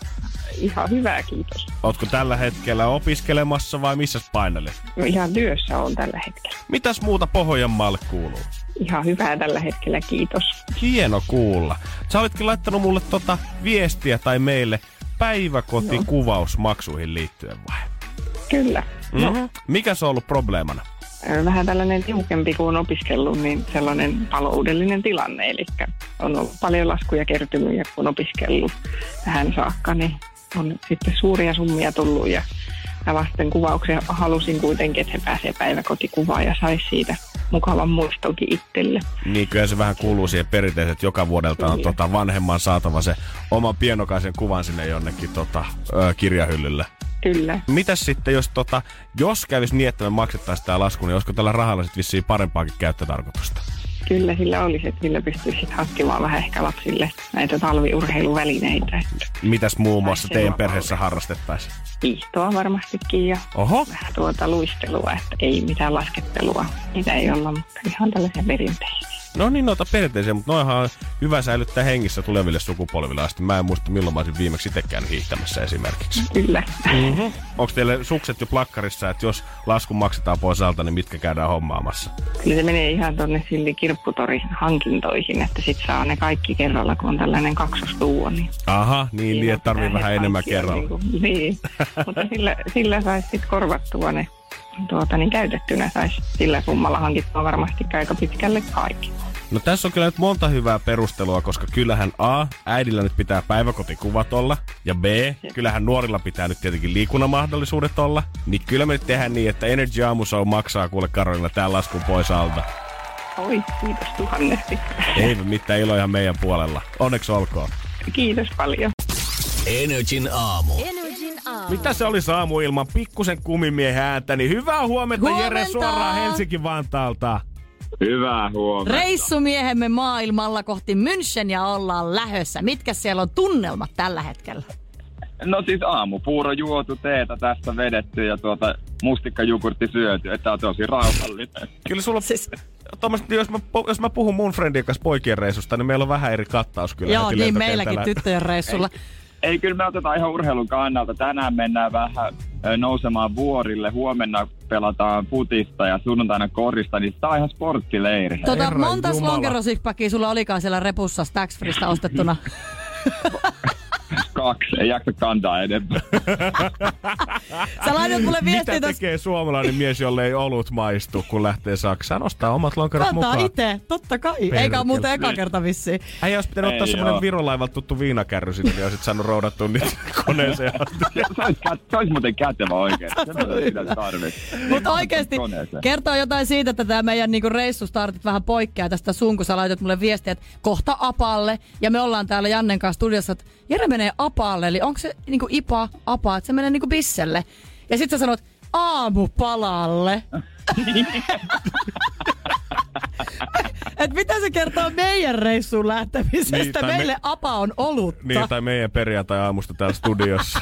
Ihan hyvää, kiitos. Ootko tällä hetkellä opiskelemassa vai missä painelle? No ihan työssä on tällä hetkellä. Mitäs muuta Pohjanmaalle kuuluu? Ihan hyvää tällä hetkellä, kiitos. Hieno kuulla. Sä olitkin laittanut mulle tota viestiä tai meille päiväkotikuvausmaksuihin liittyen vai? Kyllä. No, Mm-hmm. Mikä se on ollut probleemana? vähän tällainen tiukempi kuin on opiskellut, niin sellainen taloudellinen tilanne. Eli on ollut paljon laskuja kertynyt ja kun on opiskellut tähän saakka, niin on sitten suuria summia tullut ja vasten kuvauksia halusin kuitenkin, että he pääsee päiväkotikuvaan ja saisi siitä mukavan muistonkin itselle. Niin kyllä se vähän kuuluu siihen perinteeseen, että joka vuodelta on Kyllä. tota, vanhemman saatava se oman pienokaisen kuvan sinne jonnekin tota, ö, kirjahyllylle. Kyllä. Mitäs sitten, jos, tota, jos kävisi niin, että me maksettaisiin tämä lasku, niin olisiko tällä rahalla sitten vissiin parempaakin käyttötarkoitusta? Kyllä sillä olisi, että sillä pystyisi sitten hankkimaan vähän ehkä lapsille näitä talviurheiluvälineitä. Mitäs muun muassa teidän perheessä harrastettaisiin? hiihtoa varmastikin ja Oho, vähän tuota luistelua, että ei mitään laskettelua. Niitä ei olla, mutta ihan tällaisia perinteisiä. No niin noita perinteisiä, mutta noihan on hyvä säilyttää hengissä tuleville sukupolville asti. Mä en muista milloin mä olisin viimeksi itsekään hiihtämässä esimerkiksi. Kyllä. Mm-hmm. Onko teille sukset jo plakkarissa, että jos lasku maksetaan pois alta, niin mitkä käydään hommaamassa? Kyllä se menee ihan tuonne Silli Kirpputori hankintoihin, että sit saa ne kaikki kerralla, kun on tällainen kaksostuo. Niin Aha, niin, niin että tarvii vähän ne enemmän kerralla. Niin, kuin, niin. mutta sillä, sillä saisi sitten korvattua ne tuota, niin käytettynä saisi sillä summalla hankittua varmasti aika pitkälle kaikki. No tässä on kyllä nyt monta hyvää perustelua, koska kyllähän A, äidillä nyt pitää päiväkotikuvat olla, ja B, kyllähän nuorilla pitää nyt tietenkin liikunnan mahdollisuudet olla. Niin kyllä me nyt tehdään niin, että Energy Aamushow maksaa kuule Karolina tämän laskun pois alta. Oi, kiitos tuhannesti. Ei mitään ilo ihan meidän puolella. Onneksi olkoon. Kiitos paljon. Energin aamu. Aamu. Mitä se oli saamu ilman pikkusen kumimiehen ääntä, niin hyvää huomenta, Jere Huomenta! suoraan Helsinki-Vantaalta. Hyvää huomenta. Reissumiehemme maailmalla kohti München ja ollaan lähössä. Mitkä siellä on tunnelmat tällä hetkellä? No siis aamupuuro juotu, teetä tästä vedetty ja tuota mustikkajogurtti syöty, että on tosi rauhallinen. Kyllä sulla Siis- Tuommoista, jos, mä, jos mä puhun mun friendin kanssa poikien reissusta, niin meillä on vähän eri kattaus kyllä. Joo, niin meilläkin tyttöjen reissulla. Ei, kyllä me otetaan ihan urheilun kannalta. Tänään mennään vähän nousemaan vuorille. Huomenna pelataan putista ja sunnuntaina korista, niin tämä on ihan sporttileiri. Tota, Herran monta Jumala. lonkerosikpäkiä sulla olikaan siellä repussa Stax Freesta ostettuna? kaksi, ei jaksa kantaa enempää. Sä laitat mulle Mitä viestiä tossa. tekee suomalainen mies, jolle ei olut maistu, kun lähtee Saksaan? Ostaa omat lonkerot Kantaa mukaan. itse, totta kai. Eikä Perkele. ole muuten eka kerta vissiin. Äijä olisi pitänyt Ei ottaa semmonen oo. virolaivalta tuttu viinakärry sinne, niin olisit saanut roudattua niitä koneeseen asti. se, olisi, muuten kätevä oikein. Semmoinen. Mutta oikeasti kertoo jotain siitä, että tämä meidän niinku reissustartit vähän poikkeaa tästä sun, kun sä laitat mulle viestiä, että kohta apalle. Ja me ollaan täällä Jannen kanssa studiossa, että Jere menee apalle. Eli onko se niinku ipa, apa, että se menee niinku bisselle. Ja sit sä sanot aamupalalle. Et mitä se kertoo meidän reissuun lähtemisestä? Niin, tai me- Meille apa on olutta. Niin, tai meidän perjantai-aamusta täällä studiossa.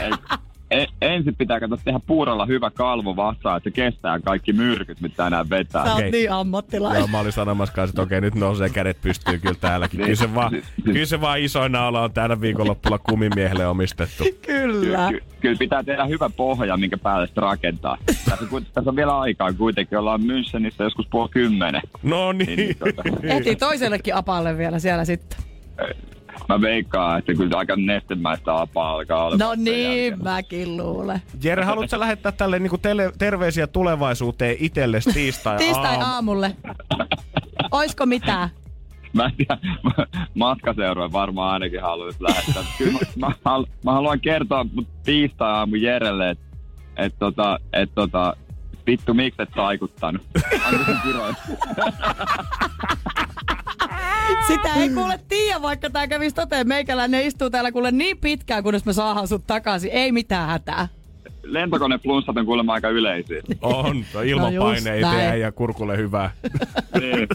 E, ensin pitää katsoa tehdä puurolla hyvä kalvo vastaan, että se kestää kaikki myrkyt, mitä enää vetää. Sä oot niin ammattilainen. Joo, mä olin sanomassa kanssa, että okei, nyt nousee kädet pystyy kyllä täälläkin. Kyllä se vaan, kyllä se vaan isoin naula on tänä viikonloppulla kumimiehelle omistettu. Kyllä. Ky- kyllä pitää tehdä hyvä pohja, minkä päälle sitä rakentaa. Tässä, ku- tässä on vielä aikaa kuitenkin, ollaan Münchenissä joskus puoli kymmenen. No Niin, niin. tota, Ehtii toisellekin apalle vielä siellä sitten. Mä veikkaan, että kyllä aika nestemäistä apaa alkaa olla. No niin, mäkin luulen. Jere, haluatko lähettää tälle niinku tele- terveisiä tulevaisuuteen itsellesi tiistai Tiistai aamu? aamulle. Oisko mitään? Mä en tiedä, matkaseuroja varmaan ainakin haluaisi lähettää. Kyllä mä, mä, hal- mä haluan kertoa mut tiistai-aamu Jerelle, että et tota, et tota, vittu miksi et kiroin. Sitä ei kuule tiedä, vaikka tää kävisi toteen. Meikäläinen istuu täällä kuule niin pitkään, kunnes me saadaan sut takaisin. Ei mitään hätää. Lentokone flunssat on kuulemma aika yleisiä. On, ilman No just paine ei näin. tee ja kurkulle hyvää. Niin.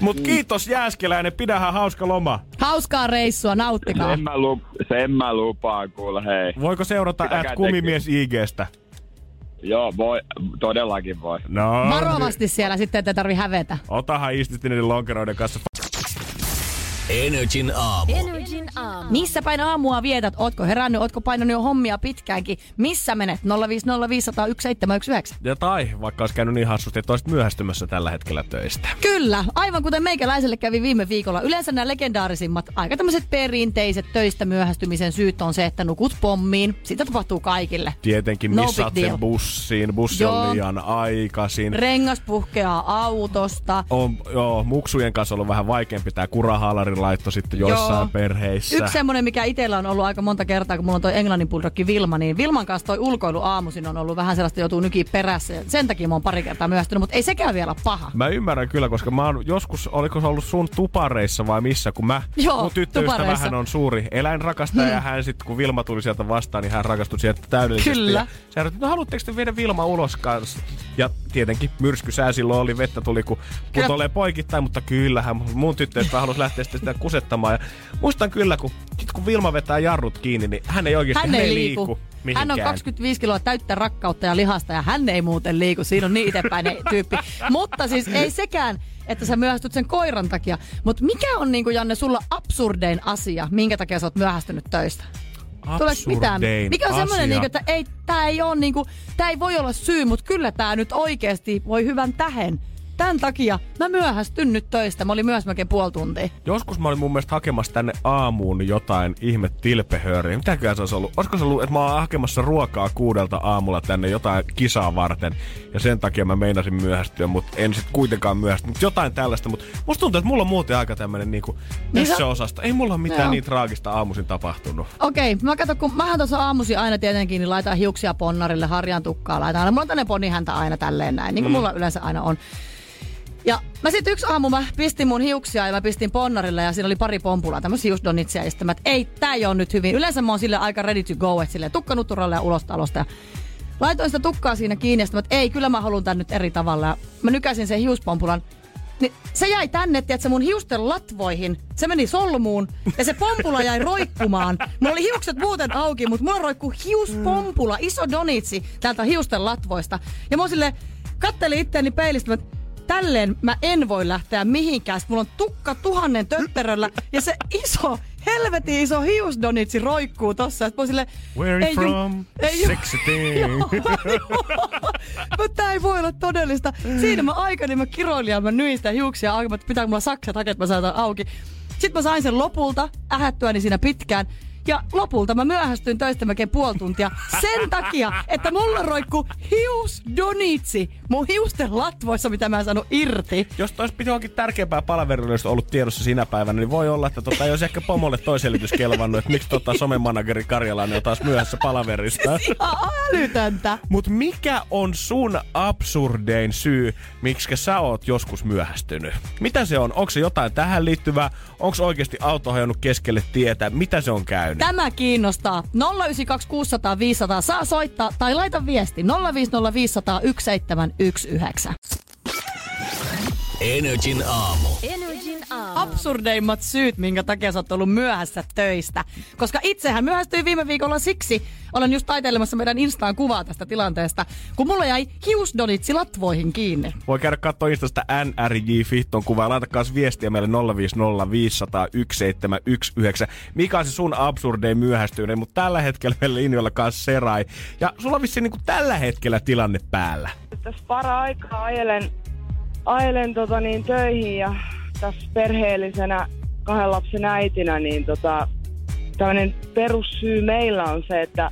Mut kiitos Jääskeläinen, pidähän hauska loma. Hauskaa reissua, nauttikaa. Sen mä, lup, sen mä lupaan kuule, hei. Voiko seurata Pitäkää at kumimies IGstä? Joo, voi, todellakin voi. No, Varovasti siellä sitten, ettei tarvi hävetä. Otahan ististi niiden lonkeroiden kanssa. Energin aamu. Energin aamu. Missä päin aamua vietät? Ootko herännyt? Ootko painanut jo hommia pitkäänkin? Missä menet? 050501719. Ja tai vaikka olisi käynyt niin hassusti, että olisit myöhästymässä tällä hetkellä töistä. Kyllä, aivan kuten meikäläiselle kävi viime viikolla. Yleensä nämä legendaarisimmat, aika tämmöiset perinteiset töistä myöhästymisen syyt on se, että nukut pommiin. Sitä tapahtuu kaikille. Tietenkin No missaat sen bussiin, bussi Joo. on liian aikaisin. Rengas puhkeaa autosta. on, joo, muksujen kanssa ollut vähän vaikeampi tämä kurahaalarin laitto sitten joissain Joo. perheissä. Yksi semmonen, mikä itsellä on ollut aika monta kertaa, kun mulla on toi englannin bulldogki Vilma, niin Vilman kanssa toi ulkoilu aamuisin on ollut vähän sellaista, joutuu nykiin perässä. Sen takia mä oon pari kertaa myöhästynyt, mutta ei sekään vielä paha. Mä ymmärrän kyllä, koska mä oon joskus, oliko se ollut sun tupareissa vai missä, kun mä, Joo, mun tyttöystävähän on suuri eläinrakastaja ja hän sitten, kun Vilma tuli sieltä vastaan, niin hän rakastui sieltä täydellisesti. Kyllä. Ja se hän no haluatteko te viedä Vilma ulos kanssa? Ja tietenkin myrskysää silloin oli, vettä tuli kun putolee poikittain, mutta kyllähän mun tyttöystävä halusi lähteä sitten sitä kusettamaan. Ja muistan kyllä, kun, sit kun Vilma vetää jarrut kiinni, niin hän ei oikeasti Hän ei liiku. liiku Hän mihinkään. on 25 kiloa täyttä rakkautta ja lihasta ja hän ei muuten liiku. Siinä on niin itsepäinen tyyppi. Mutta siis ei sekään, että sä myöhästyt sen koiran takia. Mutta mikä on niin kuin Janne sulla absurdein asia, minkä takia sä oot myöhästynyt töistä? Tuleeko mitään? Absurdein Mikä on semmoinen, niinku, että ei, tää ei ole niinku, tää ei voi olla syy, mutta kyllä tää nyt oikeasti voi hyvän tähen. Tämän takia mä myöhästyn nyt töistä. Mä olin myös melkein puoli tuntia. Joskus mä olin mun mielestä hakemassa tänne aamuun jotain ihme tilpehööriä. Mitäköhän se olisi ollut? Olisiko se ollut, että mä oon hakemassa ruokaa kuudelta aamulla tänne jotain kisaa varten. Ja sen takia mä meinasin myöhästyä, mutta en sit kuitenkaan myöhästyä. Mut jotain tällaista, mutta musta tuntuu, että mulla on muuten aika tämmönen niinku Niin sä- osasta. Ei mulla ole mitään Joo. niin traagista aamuisin tapahtunut. Okei, mä katson, kun mähän tuossa aamusi aina tietenkin, niin laitan hiuksia ponnarille, harjan tukkaa laitan. Mulla on tänne ponihäntä aina tälleen näin, niin kuin mm. mulla yleensä aina on. Ja mä sitten yksi aamu mä pistin mun hiuksia ja mä pistin ponnarille ja siinä oli pari pompulaa, tämmöisiä hiusdonitsia. Ja sitten mä, ei, tää ei ole nyt hyvin. Yleensä mä oon sille aika ready to go, että silleen tukkanuturalle ja ulos talosta. Ja laitoin sitä tukkaa siinä kiinni ja sitten mä, että ei, kyllä mä haluan tän nyt eri tavalla. Ja mä nykäsin sen hiuspompulan. Niin se jäi tänne, että mun hiusten latvoihin. Se meni solmuun ja se pompula jäi roikkumaan. Mulla oli hiukset muuten auki, mutta mulla roikkuu hiuspompula, iso donitsi täältä hiusten latvoista. Ja mä oon silleen, kattelin itteeni peilistä, että tälleen mä en voi lähteä mihinkään. Sitten mulla on tukka tuhannen tötteröllä ja se iso, helvetin iso hiusdonitsi roikkuu tossa. Sitten silleen, Where ei ju- from? ei ju- Sexy thing. Mutta tää ei voi olla todellista. Siinä mä aikani mä kiroilin ja mä nyin sitä hiuksia auki, pitää mulla sakset hakea, että mä saan auki. Sitten mä sain sen lopulta ähättyäni siinä pitkään. Ja lopulta mä myöhästyin töistä melkein puoli tuntia sen takia, että mulla roikku hius donitsi mun hiusten latvoissa, mitä mä en saanut irti. Jos tois piti johonkin tärkeämpää palaverilla ollut tiedossa sinä päivänä, niin voi olla, että tota, ei olisi ehkä pomolle toi selitys kelvannut, että miksi tota somemanageri Karjalainen on taas myöhässä palaverista. Ihan älytöntä. Mut mikä on sun absurdein syy, miksi sä oot joskus myöhästynyt? Mitä se on? Onko se jotain tähän liittyvää? Onko oikeasti auto hajonnut keskelle tietä? Mitä se on käynyt? Tämä kiinnostaa. 092 600 500 saa soittaa tai laita viesti 050 500 1719. Energin aamu. Energin Absurdeimmat syyt, minkä takia sä oot ollut myöhässä töistä. Koska itsehän myöhästyin viime viikolla siksi, olen just taiteilemassa meidän Instaan kuvaa tästä tilanteesta, kun mulla jäi hiusdonitsi latvoihin kiinni. Voi käydä katsoa Instasta NRJ Fihton kuvaa. Laitakaa viestiä meille 050 500 1719. Mikä on se sun absurdein myöhästyminen? Mutta tällä hetkellä meillä linjoilla kanssa Serai. Ja sulla on vissiin niinku tällä hetkellä tilanne päällä. tässä para-aikaa ajelen, ajelen tota niin, töihin ja tässä perheellisenä kahden lapsen äitinä, niin tota, tämmöinen perussyy meillä on se, että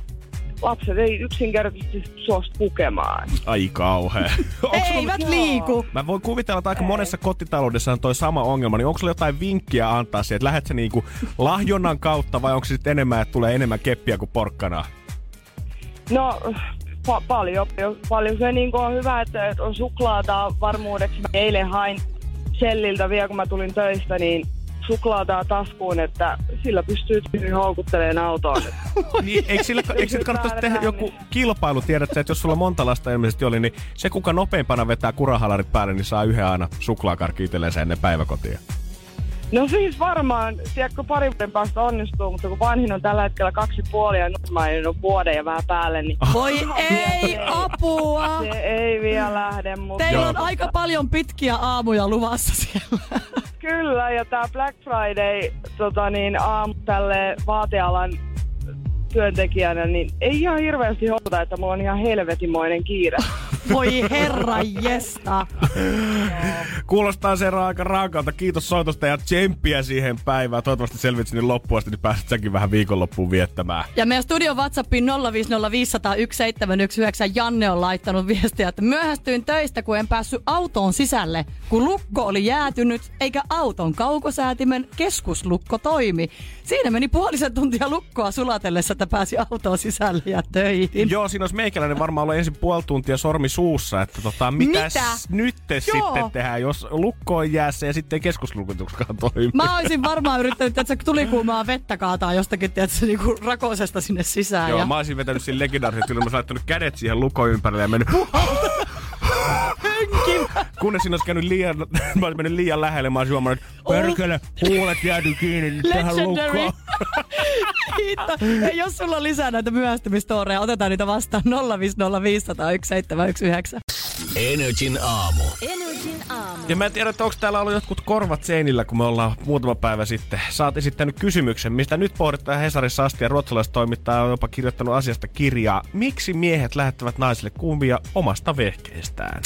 lapset ei yksinkertaisesti suostu pukemaan. Ai kauhea. Onks sulla- Eivät liiku. Mä voin kuvitella, että aika monessa kotitaloudessa on toi sama ongelma, niin onko sulla jotain vinkkiä antaa siihen, että lähdet sä niinku lahjonnan kautta vai onko se sitten enemmän, että tulee enemmän keppiä kuin porkkanaa? No, pa- paljon, paljon se niin on hyvä, että että on suklaata varmuudeksi. Mä eilen hain Shelliltä vielä, kun mä tulin töistä, niin suklaataa taskuun, että sillä pystyy tyyliin houkuttelemaan autoon. Niin, eikö sillä, eikö sillä kannattaisi tehdä joku kilpailu, tiedätkö, että jos sulla monta lasta ilmeisesti oli, niin se kuka nopeimpana vetää kurahalarit päälle, niin saa yhden aina suklaakarkki itsellensä ennen päiväkotia. No siis varmaan, tiedätkö, pari vuoden päästä onnistuu, mutta kun vanhin on tällä hetkellä kaksi ja puoli ja nuormainen on vuoden ja vähän päälle, niin Voi ei, apua! se ei vielä lähde, mutta Teillä on aika paljon pitkiä aamuja luvassa siellä. kyllä. Ja tämä Black Friday tota niin, aamu tälle vaatealan työntekijänä, niin ei ihan hirveästi houkuta, että mulla on ihan helvetimoinen kiire. Voi herra jesta. Kuulostaa se aika raakalta. Kiitos soitosta ja tsemppiä siihen päivään. Toivottavasti selvit sinne loppuun asti, niin pääset säkin vähän viikonloppuun viettämään. Ja meidän studion WhatsAppiin 050501719 Janne on laittanut viestiä, että myöhästyin töistä, kun en päässyt autoon sisälle, kun lukko oli jäätynyt, eikä auton kaukosäätimen keskuslukko toimi. Siinä meni puolisen tuntia lukkoa sulatellessa, että pääsi autoon sisälle ja töihin. Joo, siinä olisi meikäläinen varmaan ollut ensin puoli tuntia sormi suussa, että tota, mitäs Mitä? nyt sitten tehdään, jos lukko on jäässä ja sitten keskuslukutuskaan toimii. Mä olisin varmaan yrittänyt, että se tulikuumaa vettä kaataa jostakin, tiedätkö, niinku rakosesta sinne sisään. Joo, ja... mä olisin vetänyt siinä legendaarisesti, että mä olisin laittanut kädet siihen lukon ympärille ja mennyt... Kunnes siinä olisi käynyt liian, mä olisin mennyt liian lähelle, mä olisin huomannut, että perkele, huulet jääty kiinni nyt tähän lukkoon. Kiitos. Ja jos sulla on lisää näitä myöhästymistoreja, otetaan niitä vastaan 050501719. Energin aamu. Energin aamu. Ja mä en tiedä, että onko täällä ollut jotkut korvat seinillä, kun me ollaan muutama päivä sitten. Sä oot esittänyt kysymyksen, mistä nyt pohditaan Hesarissa asti ja ruotsalaistoimittaja on jopa kirjoittanut asiasta kirjaa. Miksi miehet lähettävät naisille kuvia omasta vehkeestään?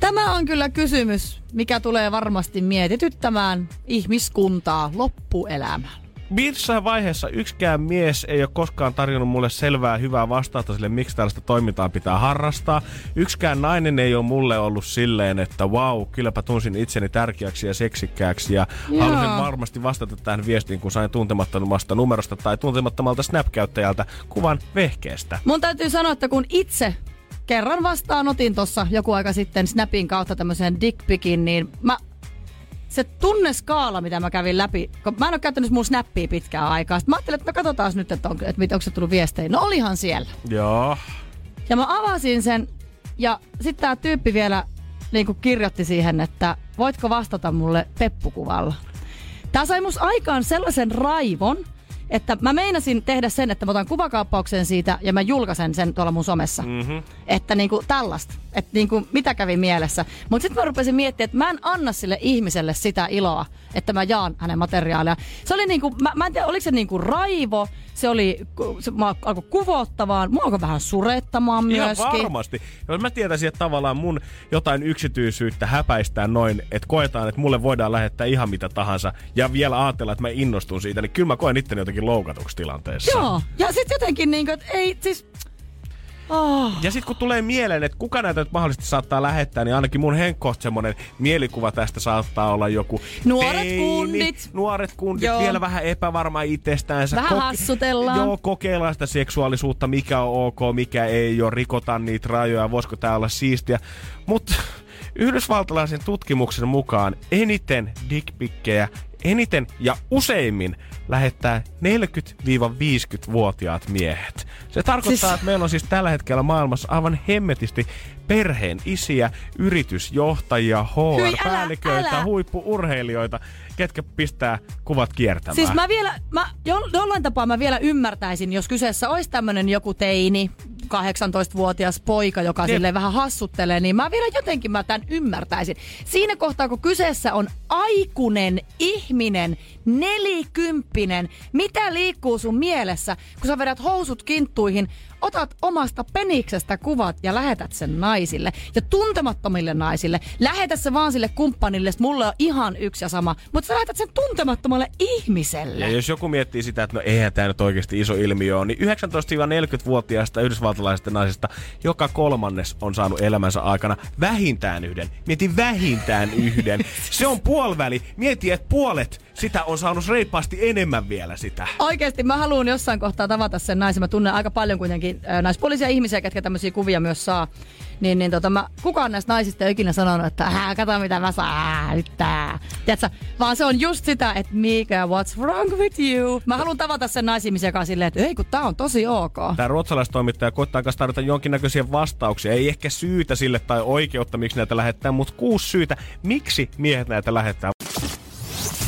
Tämä on kyllä kysymys, mikä tulee varmasti mietityttämään ihmiskuntaa loppuelämään. Missään vaiheessa yksikään mies ei ole koskaan tarjonnut mulle selvää hyvää vastausta sille, miksi tällaista toimintaa pitää harrastaa. Yksikään nainen ei ole mulle ollut silleen, että wow, kylläpä tunsin itseni tärkeäksi ja seksikkääksi. Ja Joo. halusin varmasti vastata tähän viestiin, kun sain tuntemattomasta numerosta tai tuntemattomalta Snap-käyttäjältä kuvan vehkeestä. Mun täytyy sanoa, että kun itse kerran vastaanotin tuossa joku aika sitten Snapin kautta tämmöisen dickpicin, niin mä se tunneskaala, mitä mä kävin läpi, kun mä en ole käyttänyt mun snappia pitkään aikaa. Sitten mä ajattelin, että no katsotaan nyt, että, on, että onko se tullut viestejä. No olihan siellä. Joo. Ja mä avasin sen ja sitten tää tyyppi vielä niin kuin kirjoitti siihen, että voitko vastata mulle peppukuvalla. Tää sai mus aikaan sellaisen raivon, että mä meinasin tehdä sen, että mä otan kuvakaappauksen siitä ja mä julkaisen sen tuolla mun somessa. Mm-hmm. Että niinku tällaista. Että niinku mitä kävi mielessä. Mutta sitten mä rupesin miettimään, että mä en anna sille ihmiselle sitä iloa, että mä jaan hänen materiaalia. Se oli niinku, mä, mä en tiedä, oliko se niinku raivo, se oli, se, mä alkoi kuvottamaan, mua alkoi vähän surettamaan Ihan myöskin. varmasti. Jos mä tietäisin, että tavallaan mun jotain yksityisyyttä häpäistään noin, että koetaan, että mulle voidaan lähettää ihan mitä tahansa ja vielä ajatella, että mä innostun siitä, niin kyllä mä koen itteni jotenkin loukatuksi tilanteessa. Joo, ja sitten jotenkin niinku, että ei siis... Oh. Ja sitten kun tulee mieleen, että kuka näitä nyt mahdollisesti saattaa lähettää, niin ainakin mun henkkoht semmonen mielikuva tästä saattaa olla joku Nuoret teini, kundit. Nuoret kundit, Joo. vielä vähän epävarma itsestäänsä. Vähän hassutellaan. Joo, kokeillaan sitä seksuaalisuutta, mikä on ok, mikä ei ole, rikotaan niitä rajoja, voisiko tää olla siistiä. Mutta yhdysvaltalaisen tutkimuksen mukaan eniten dickpikkejä, eniten ja useimmin lähettää 40-50-vuotiaat miehet. Se tarkoittaa, Siis- että meillä on siis tällä hetkellä maailmassa aivan hemmetisti perheen isiä, yritysjohtajia, HR-päälliköitä, huippuurheilijoita, ketkä pistää kuvat kiertämään. Siis mä vielä, mä, jo, jollain tapaa mä vielä ymmärtäisin, jos kyseessä olisi tämmönen joku teini, 18-vuotias poika, joka Jep. sille vähän hassuttelee, niin mä vielä jotenkin mä tämän ymmärtäisin. Siinä kohtaa, kun kyseessä on aikuinen ihminen, nelikymppinen, mitä liikkuu sun mielessä, kun sä vedät housut kinttuihin, otat omasta peniksestä kuvat ja lähetät sen naisille ja tuntemattomille naisille. Lähetä se vaan sille kumppanille, että mulle on ihan yksi ja sama, mutta sä lähetät sen tuntemattomalle ihmiselle. Ja jos joku miettii sitä, että no eihän tämä nyt oikeasti iso ilmiö ole, niin 19-40-vuotiaista yhdysvaltalaisista naisista joka kolmannes on saanut elämänsä aikana vähintään yhden. Mieti vähintään yhden. Se on puoliväli. Mieti, että puolet sitä on saanut reippaasti enemmän vielä sitä. Oikeesti mä haluan jossain kohtaa tavata sen naisen. Mä tunnen aika paljon kuitenkin äh, naispuolisia ihmisiä, ketkä tämmöisiä kuvia myös saa. Niin, niin tota, mä, kukaan näistä naisista ei ole ikinä sanonut, että äh, kato mitä mä saan, nyt tää. Tiedätkö? Vaan se on just sitä, että Mika, what's wrong with you? Mä haluan tavata sen naisihmisen kanssa silleen, että ei kun tää on tosi ok. Tämä ruotsalaistoimittaja koittaa kanssa tarjota jonkinnäköisiä vastauksia. Ei ehkä syytä sille tai oikeutta, miksi näitä lähettää, mutta kuusi syytä, miksi miehet näitä lähettää.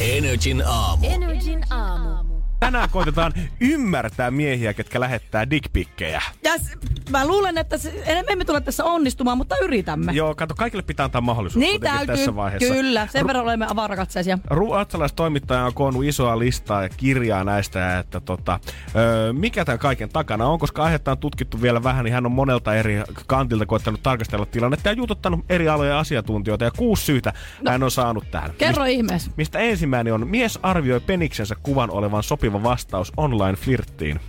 Energin aamu. Energin aamu. Tänään koitetaan ymmärtää miehiä, ketkä lähettää dickpikkejä. Ja s- mä luulen, että se, me emme tule tässä onnistumaan, mutta yritämme. Joo, kato, kaikille pitää antaa mahdollisuus niin täytyy, tässä vaiheessa. kyllä. Sen verran olemme avarakatseisia. Ruotsalaistoimittaja on koonnut isoa listaa ja kirjaa näistä, että tota, öö, mikä tämän kaiken takana on, koska aihetta on tutkittu vielä vähän, niin hän on monelta eri kantilta koettanut tarkastella tilannetta ja jututtanut eri alojen asiantuntijoita ja kuusi syytä no, hän on saanut tähän. Kerro ihmeessä. Mistä ensimmäinen on, mies arvioi peniksensä kuvan olevan sopiva vastaus online-flirttiin.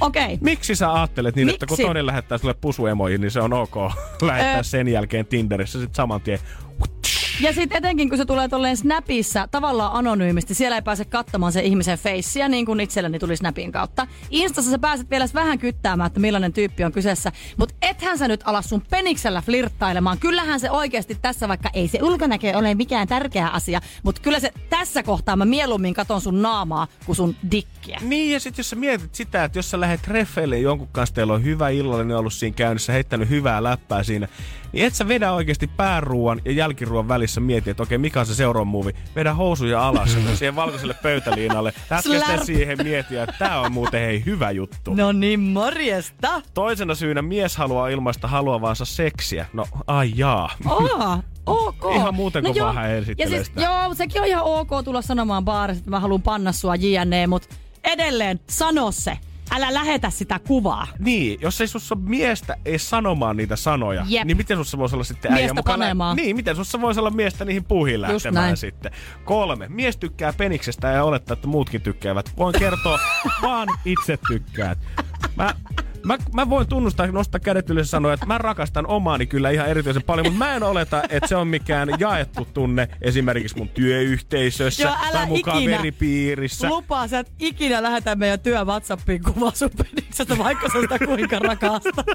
Okei. Okay. Miksi sä ajattelet niin, että kun Miksi? toinen lähettää sulle pusuemoihin, niin se on ok lähettää Ö- sen jälkeen Tinderissä sit saman tien. Ja sitten etenkin, kun se tulee tolleen Snapissa tavallaan anonyymisti, siellä ei pääse katsomaan sen ihmisen feissiä, niin kuin itselleni tuli Snapin kautta. Instassa sä pääset vielä vähän kyttäämään, että millainen tyyppi on kyseessä. Mutta ethän sä nyt ala sun peniksellä flirttailemaan. Kyllähän se oikeasti tässä, vaikka ei se ulkonäkö ole mikään tärkeä asia, mutta kyllä se tässä kohtaa mä mieluummin katon sun naamaa kuin sun dikkiä. Niin, ja sitten jos sä mietit sitä, että jos sä lähdet treffeille jonkun kanssa, teillä on hyvä illallinen ollut siinä käynnissä, heittänyt hyvää läppää siinä, niin et sä vedä oikeasti pääruuan ja jälkiruuan välissä mieti, että okei, mikä on se seuraava muuvi. Vedä housuja alas siihen valkoiselle pöytäliinalle. Lätkä Slärp. siihen miettiä, että tää on muuten hei hyvä juttu. No niin, morjesta. Toisena syynä mies haluaa ilmaista haluavansa seksiä. No, ai jaa. Aa, ok. Ihan muuten kuin joo. vähän esittelee ja siis, sitä. Joo, sekin on ihan ok tulla sanomaan baarissa, että mä haluan panna sua JNE, mutta edelleen sano se. Älä lähetä sitä kuvaa. Niin, jos ei sussa miestä ei sanomaan niitä sanoja, Jep. niin miten sussa voisi olla sitten äijä Miestä mukaan? panemaan. Niin, miten sussa voisi olla miestä niihin Just lähtemään sitten? Kolme. Mies tykkää peniksestä ja olettaa, että muutkin tykkäävät. Voin kertoa, vaan itse tykkäät. Mä, Mä, mä voin tunnustaa, nostaa kädet ylös ja sanoa, että mä rakastan omaani kyllä ihan erityisen paljon, mutta mä en oleta, että se on mikään jaettu tunne esimerkiksi mun työyhteisössä Joo, älä tai mun ikinä. kaveripiirissä. Lupaa, sä et ikinä lähetä meidän työ Whatsappiin kuvaa sun peniksestä, vaikka sä sitä kuinka rakastat.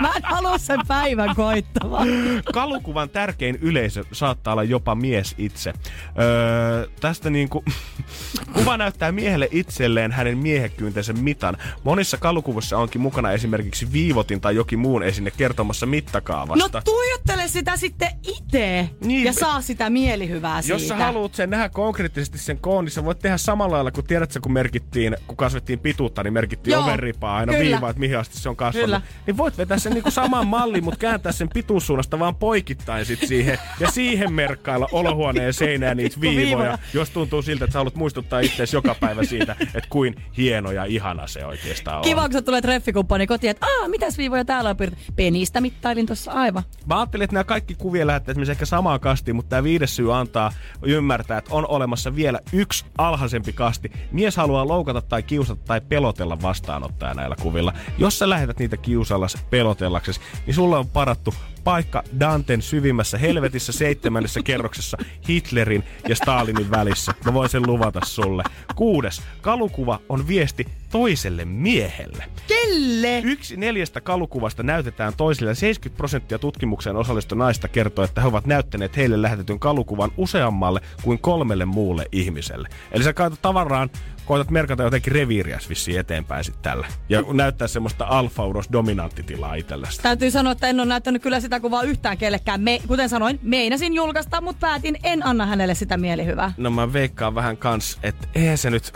Mä en halua sen päivän koittamaan. Kalukuvan tärkein yleisö saattaa olla jopa mies itse. Öö, tästä niinku, kuva näyttää miehelle itselleen hänen miehekkyytensä mitan. Monissa kalukuvissa onkin mukana esimerkiksi viivotin tai jokin muun esine kertomassa No mittakaavasta. tuijottele sitä sitten itse Niin. ja saa sitä mielihyvää siitä. Jos sä haluat sen nähdä konkreettisesti sen koon, niin sä voit tehdä samalla lailla, kun tiedät sä, kun merkittiin, kun kasvettiin pituutta, niin merkittiin Joo, overripaa aina kyllä. viivaa, että mihin asti se on kasvanut. Kyllä. Niin voit vetää sen niinku saman mallin, mutta kääntää sen pituussuunnasta vaan poikittain sit siihen. Ja siihen merkkailla olohuoneen seinään niitä viivoja, jos tuntuu siltä, että sä haluat muistuttaa itseäsi joka päivä siitä, että kuin hieno ja ihana se oikeastaan on. Kiva, kun sä tulee treffikumppani kotiin, että aah, mitäs viivoja täällä on piirretty. Penistä mittailin tuossa aivan. Mä ajattelin, että nämä kaikki kuvia lähettää esimerkiksi ehkä samaan kastiin, mutta tämä viides syy antaa ymmärtää, että on olemassa vielä yksi alhaisempi kasti. Mies haluaa loukata tai kiusata tai pelotella vastaanottaja näillä kuvilla. Jos sä lähetät niitä kiusallas pelotellaksesi, niin sulla on parattu paikka Danten syvimmässä helvetissä seitsemännessä kerroksessa Hitlerin ja Stalinin välissä. Mä voin sen luvata sulle. Kuudes. Kalukuva on viesti toiselle miehelle. Kelle? Yksi neljästä kalukuvasta näytetään toisille. 70 prosenttia tutkimukseen osallistuneista kertoo, että he ovat näyttäneet heille lähetetyn kalukuvan useammalle kuin kolmelle muulle ihmiselle. Eli sä kaitat tavaraan, koetat merkata jotenkin reviiriäs vissiin eteenpäin sit tällä. Ja näyttää semmoista alfa-uros dominanttitilaa itsellesi. Täytyy sanoa, että en ole näyttänyt kyllä sitä kuvaa yhtään kellekään. Me, kuten sanoin, meinasin julkaista, mutta päätin, en anna hänelle sitä mielihyvää. No mä veikkaan vähän kans, että eihän se nyt...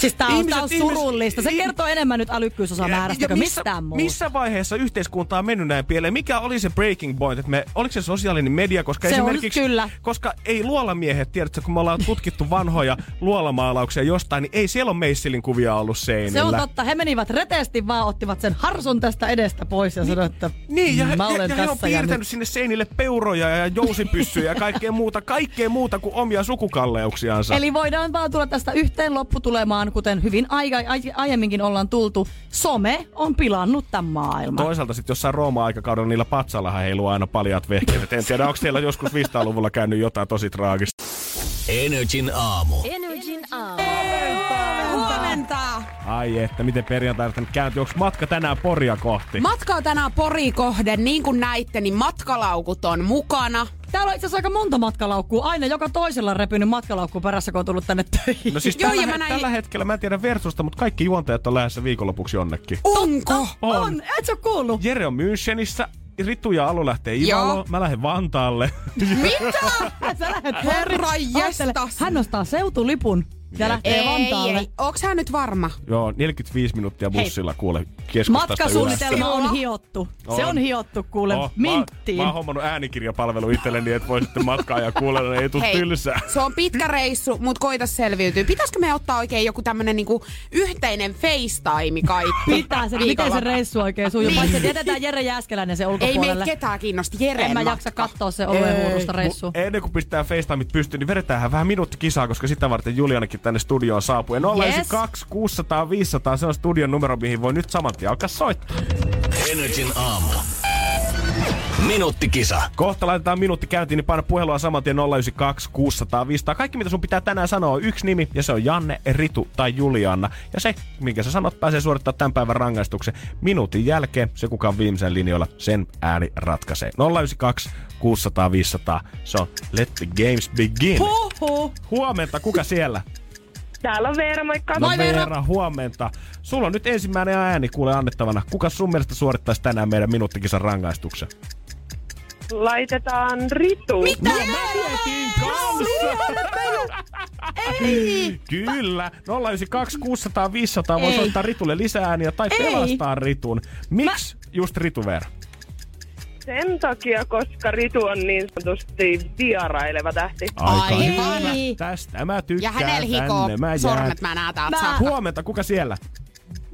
Siis tää on, Ihmiset- tää on surullista. Se kertoo enemmän nyt älykkyysosamäärästä kuin mistään muusta. missä vaiheessa yhteiskunta on mennyt näin pieleen? Mikä oli se breaking point? Että me, oliko se sosiaalinen media? Koska Se on esimerkiksi, kyllä. koska ei luolamiehet, tiedätkö, kun me ollaan tutkittu vanhoja luolamaalauksia jostain, niin ei siellä ole meissilin kuvia ollut seinillä. Se on totta. He menivät reteesti vaan, ottivat sen harsun tästä edestä pois ja sanoivat, että Niin, ja, mä ja, olen ja he on ja piirtänyt nyt. sinne seinille peuroja ja jousipyssyjä ja kaikkea muuta, kaikkea muuta kuin omia sukukalleuksiansa. Eli voidaan vaan tulla tästä yhteen lopputulemaan, kuten hyvin aika, ai, aiemminkin ollaan tultu. Some on pilannut tämän maailman. Toisaalta sitten jossain Rooma-aikakaudella niillä patsallahan heiluu aina paljat vehkeet. Et En tiedä, onko siellä joskus 500-luvulla käynyt jotain tosi traagista. Energin aamu. Energin aamu. Huomenta! Ai että, miten perjantaina käynti? Onko matka tänään Poria kohti? Matka on tänään Pori kohden. Niin kuin näitte, niin matkalaukut on mukana. Täällä on itse asiassa aika monta matkalaukkua. Aina joka toisella on repinyt matkalaukku perässä, kun on tullut tänne töihin. No siis Joo, tällä, he- näin- tällä hetkellä, mä en tiedä Versusta, mutta kaikki juontajat on lähdössä viikonlopuksi jonnekin. Onko? on. Et sä kuullut? Jere on Münchenissä, Ritu ja Alu lähtee Joo. Ivaloon, mä lähden Vantaalle. Mitä? Sä lähet Herra. Hän nostaa seutulipun ja lähtee Ei, Vantaalle. ei. Onks hän nyt varma? Joo, 45 minuuttia bussilla kuule keskustasta Matkasuunnitelma on hiottu. Se On. on hiottu kuule Oh, minttiin. Mä, mä oon hommannut äänikirjapalvelu itselleni, että voi sitten matkaa ja kuulla, niin ei tuu tylsää. se on pitkä reissu, mut koita selviytyä. Pitäisikö me ottaa oikein joku tämmönen niinku yhteinen FaceTime kaikki? Pitää se, miten se reissu oikein sujuu. Paitsi että jätetään Jere Jääskeläinen se Ei ulkopuolelle. meitä ketään kiinnosta. Jere en mä jaksa katsoa se oluen reissua. Ennen kuin pistää FaceTimeit pystyyn, niin vedetään vähän minuutti kisaa, koska sitä varten Julianakin tänne studioon saapuu. Ja 092 600 500, se on studion numero, mihin voi nyt saman tien alkaa soittaa. Energin aamu. Minuuttikisa. Kohta laitetaan minuutti käyntiin, niin paina puhelua saman tien 092 600 500. Kaikki mitä sun pitää tänään sanoa on yksi nimi, ja se on Janne, Ritu tai Juliana. Ja se, minkä sä sanot, pääsee suorittaa tämän päivän rangaistuksen. Minuutin jälkeen se, kuka on viimeisen linjoilla, sen ääni ratkaisee. 092 600 500. Se on Let the Games Begin. Huhhuh. Huomenta, kuka siellä? Täällä on Veera, moikka. No Moi, Veera. Veera, huomenta. Sulla on nyt ensimmäinen ääni kuule annettavana. Kuka sun mielestä suorittaisi tänään meidän minuuttikisan rangaistuksen? Laitetaan Ritu. Mitä? No, mä mietin kanssa. Ei. Kyllä. 092 600 500 voi soittaa Ritulle lisää ääniä tai Ei. pelastaa Ritun. Miksi just Ritu Veera? Sen takia, koska Ritu on niin sanotusti vieraileva tähti. Aika Aivan. hyvä. Tästä mä Ja tykkään hänellä hikoo tänne. Mä jään. sormet, mä näen täältä Mä-. Huomenta, kuka siellä?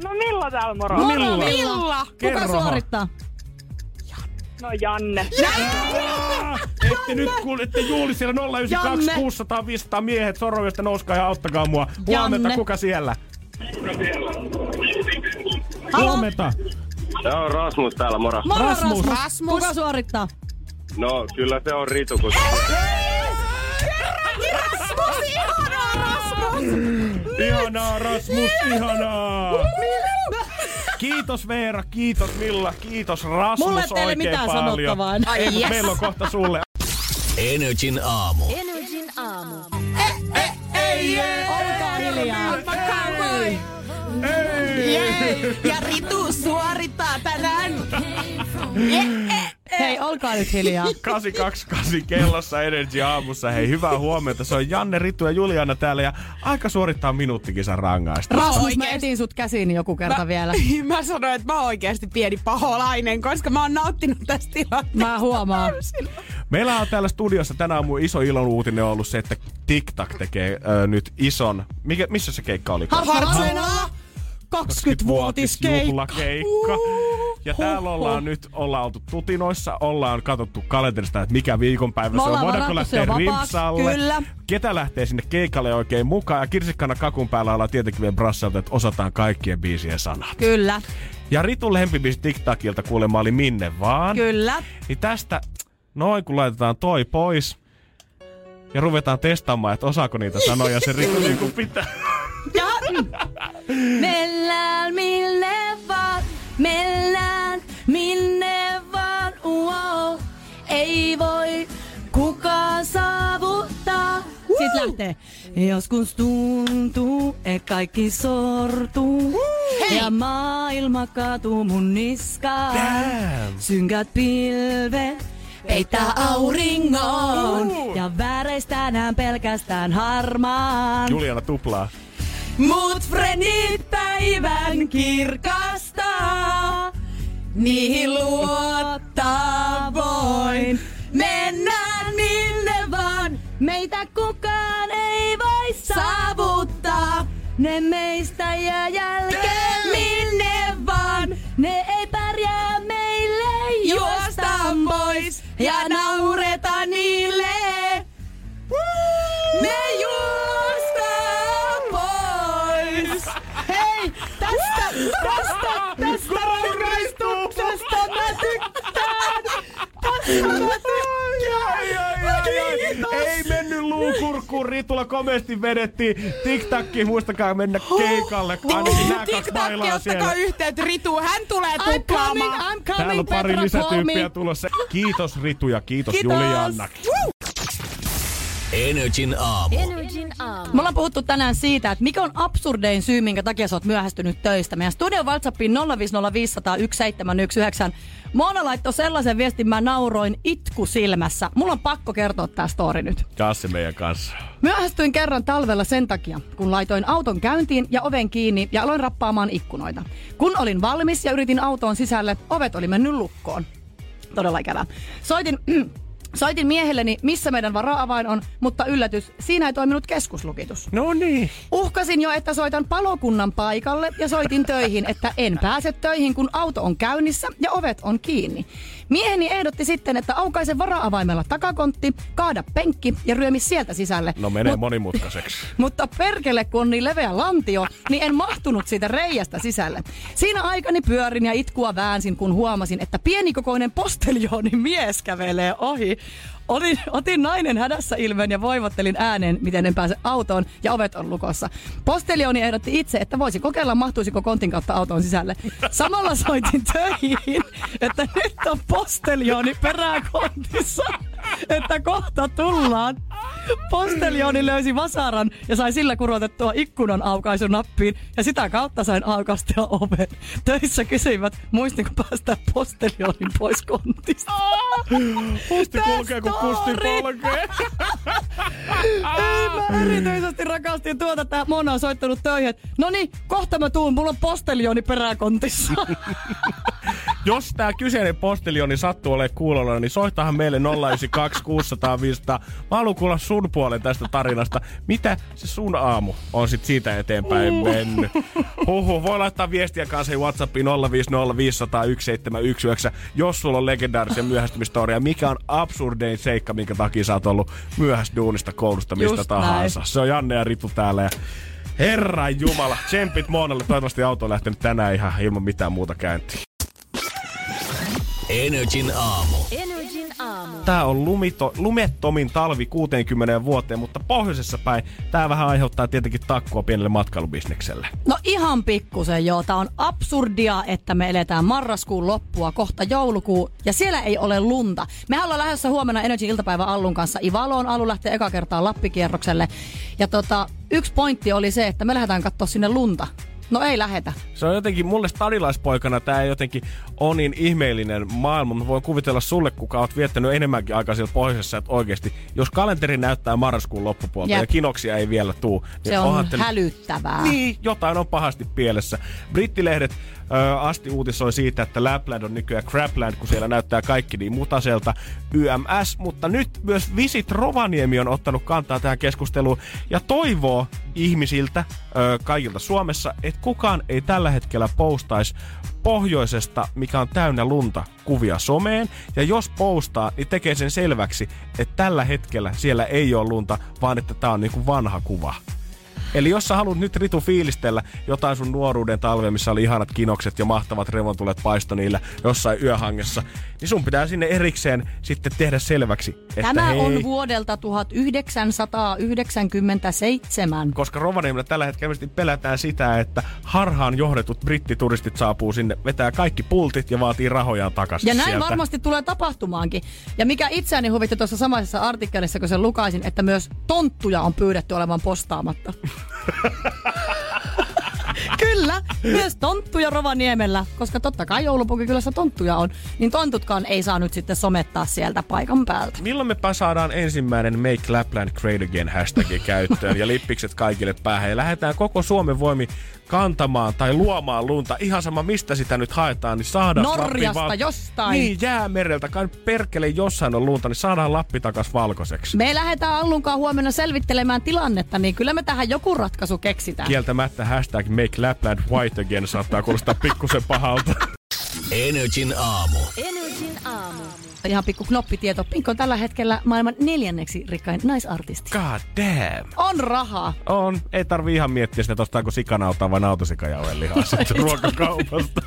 No Milla täällä moro? No Milla. Milla? Kuka Kerrohan. suorittaa? No Janne. Ah, Ette nyt kuule, ette juuli siellä 092 Janne. 600 500 miehet sorovista nouskaa ja auttakaa mua. Huomenta, Janne. kuka siellä? Halo? Huomenta. Se on Rasmus täällä, moro. Moro Rasmus. Rasmus. Rasmus. Kuka suorittaa? No, kyllä se on Ritu, kun... Ihanaa, Rasmus, ihanaa. Kiitos Veera, kiitos Milla, kiitos Rasmus Mulla ei teille oikein mitään paljon. sanottavaa. Ai Ei, yes. meillä on kohta sulle. Energin aamu. Energin aamu. Olkaa hiljaa. Ei. Jee. Ja Ritu suorittaa tänään. Hei, olkaa nyt hiljaa. 828 kellossa Energy aamussa. Hei, hyvää huomenta. Se on Janne, Ritu ja Juliana täällä ja aika suorittaa minuuttikisan rangaista. Rasmus, mä etin sut käsiin joku kerta vielä. Mä sanoin, että mä oon oikeasti pieni paholainen, koska mä oon nauttinut tästä tilanteesta. Mä huomaan. Meillä on täällä studiossa tänään mun iso ilon uutinen ollut se, että TikTok tekee ö, nyt ison... Mikä, missä se keikka oli? Areenalla. 20-vuotiskeikka. juhlakeikka. Ja täällä ollaan nyt, ollaan oltu tutinoissa, ollaan katsottu kalenterista, että mikä viikonpäivä Me se on, voidaanko lähteä rimpsalle, kyllä. ketä lähtee sinne keikalle oikein mukaan. Ja kirsikkana kakun päällä ollaan tietenkin vielä brassalta, että osataan kaikkien biisien sanat. Kyllä, Ja Ritun lempibiisi TikTokilta kuulemma oli Minne vaan. kyllä. Niin tästä, noin kun laitetaan toi pois ja ruvetaan testaamaan, että osaako niitä sanoja se Ritu niin kuin pitää. Ja, mennään minne vaan, mennään minne vaan, wow. Ei voi kukaan saavuttaa. Sitten lähtee. Joskus tuntuu, että kaikki sortuu. Hei! Ja maailma kaatuu mun niskaan. Damn. Synkät pilvet peittää auringon. Ja väreistään pelkästään harmaan. Juliana tuplaa. Mut frendit päivän kirkastaa, niihin luottaa voin. Mennään minne vaan, meitä kukaan ei voi saavuttaa. Ne meistä jää jälkeen minne vaan, ne ei pärjää meille juostaan pois ja naureta Ei mennyt luukurkkuun, Ritulla komeasti vedettiin. TikTakki, muistakaa mennä keikalle. Ainakin nää kaksi TikTok, bailaa siellä. ottakaa yhteyttä Ritu, hän tulee tuplaamaan. Täällä on pari lisätyyppiä tulossa. Kiitos Ritu ja kiitos, Kiitos. Julianna. Energin aamu. Energin aamu. Me ollaan puhuttu tänään siitä, että mikä on absurdein syy, minkä takia sä oot myöhästynyt töistä. Meidän studion WhatsAppiin 050501719. Mona laittoi sellaisen viestin, mä nauroin itku silmässä. Mulla on pakko kertoa tää story nyt. Kassi meidän kanssa. Myöhästyin kerran talvella sen takia, kun laitoin auton käyntiin ja oven kiinni ja aloin rappaamaan ikkunoita. Kun olin valmis ja yritin autoon sisälle, ovet oli mennyt lukkoon. Todella ikävää. Soitin, soitin miehelleni, missä meidän vara-avain on, mutta yllätys, siinä ei toiminut keskuslukitus. No niin. Uhkasin jo, että soitan palokunnan paikalle ja soitin töihin, että en pääse töihin, kun auto on käynnissä ja ovet on kiinni. Mieheni ehdotti sitten, että aukaise vara-avaimella takakontti, kaada penkki ja ryömi sieltä sisälle. No menee Mut- monimutkaiseksi. mutta perkele, kun on niin leveä lantio, niin en mahtunut siitä reiästä sisälle. Siinä aikani pyörin ja itkua väänsin, kun huomasin, että pienikokoinen posteljooni mies kävelee ohi. Olin, otin nainen hädässä ilmeen ja voivottelin ääneen, miten en pääse autoon ja ovet on lukossa. Postelioni ehdotti itse, että voisi kokeilla, mahtuisiko kontin kautta autoon sisälle. Samalla soitin töihin, että nyt on posteljooni peräkontissa, että kohta tullaan. Postelioni löysi vasaran ja sai sillä kurotettua ikkunan aukaisunappiin ja sitä kautta sain aukastua oven. Töissä kysyivät, muistinko päästä postelionin pois kontista. Kusti kulkee, kun kusti polkee. Ei, mä erityisesti rakastin tuota, että Mona on soittanut töihin. No niin, kohta mä tuun, mulla on postelioni peräkontissa. Jos tää kyseinen postelioni sattuu olemaan kuulolla, niin soittahan meille 092 600 500. Mä haluan kuulla sun puolen tästä tarinasta. Mitä se sun aamu on sit siitä eteenpäin mennyt? Huhu, voi laittaa viestiä kanssa Whatsappiin 050 500 1719, jos sulla on legendaarisia myöhästymistoria. Mikä on absurdein seikka, minkä takia sä oot ollut myöhässä duunista, koulusta, mistä Just tahansa. näin. Se on Janne ja Ritu täällä ja Herran Jumala, tsempit Moonalle. Toivottavasti auto on lähtenyt tänään ihan ilman mitään muuta käyntiin. Energin aamu. Energin aamu. Tää on lumito, lumettomin talvi 60 vuoteen, mutta pohjoisessa päin tää vähän aiheuttaa tietenkin takkua pienelle matkailubisnekselle. No ihan pikkusen joo. Tää on absurdia, että me eletään marraskuun loppua, kohta joulukuu, ja siellä ei ole lunta. Me ollaan lähdössä huomenna Energy iltapäivä Allun kanssa Ivaloon. Allu lähtee eka kertaa Lappikierrokselle. Ja tota, yksi pointti oli se, että me lähdetään katsoa sinne lunta. No ei lähetä. Se on jotenkin, mulle stadilaispoikana ei jotenkin on niin ihmeellinen maailma. Mä voin kuvitella sulle, kuka oot viettänyt enemmänkin aikaa siellä pohjoisessa, että oikeasti, jos kalenteri näyttää marraskuun loppupuolta Jep. ja kinoksia ei vielä tuu, niin Se on te- hälyttävää. Niin, jotain on pahasti pielessä. Brittilehdet asti uutisoi siitä, että Lapland on nykyään Crapland, kun siellä näyttää kaikki niin mutaselta YMS. Mutta nyt myös Visit Rovaniemi on ottanut kantaa tähän keskusteluun ja toivoo ihmisiltä, ö, kaikilta Suomessa, että kukaan ei tällä hetkellä postaisi pohjoisesta, mikä on täynnä lunta, kuvia someen. Ja jos postaa, niin tekee sen selväksi, että tällä hetkellä siellä ei ole lunta, vaan että tää on niinku vanha kuva. Eli jos sä haluat nyt Ritu fiilistellä jotain sun nuoruuden talvea, missä oli ihanat kinokset ja mahtavat revontulet paisto niillä jossain yöhangessa, niin sun pitää sinne erikseen sitten tehdä selväksi, että Tämä hei, on vuodelta 1997. koska Rovaniemellä tällä hetkellä pelätään sitä, että harhaan johdetut brittituristit saapuu sinne, vetää kaikki pultit ja vaatii rahojaan takaisin Ja näin sieltä. varmasti tulee tapahtumaankin. Ja mikä itseäni huvitti tuossa samaisessa artikkelissa, kun sen lukaisin, että myös tonttuja on pyydetty olevan postaamatta. Kyllä, myös tonttuja Rovaniemellä, koska totta kai joulupukikylässä tonttuja on, niin tontutkaan ei saa nyt sitten somettaa sieltä paikan päältä. Milloin me saadaan ensimmäinen Make Lapland Great Again hashtagi käyttöön ja lippikset kaikille päähän ja lähdetään koko Suomen voimi kantamaan tai luomaan lunta. Ihan sama mistä sitä nyt haetaan, niin saadaan Norjasta, Lappi jostain. Niin, jäämereltä. Kai perkele jossain on lunta, niin saadaan Lappi takas valkoiseksi. Me lähdetään Allunkaan huomenna selvittelemään tilannetta, niin kyllä me tähän joku ratkaisu keksitään. Kieltämättä hashtag Make Lapland White Again saattaa kuulostaa pikkusen pahalta. Energin aamu. Energin aamu. Ihan pikku knoppitieto. Pink on tällä hetkellä maailman neljänneksi rikkain naisartisti. God damn. On rahaa. On. Ei tarvi ihan miettiä sitä, että ostaako sikanautaa vai nautasikajauen lihaa sitten ruokakaupasta.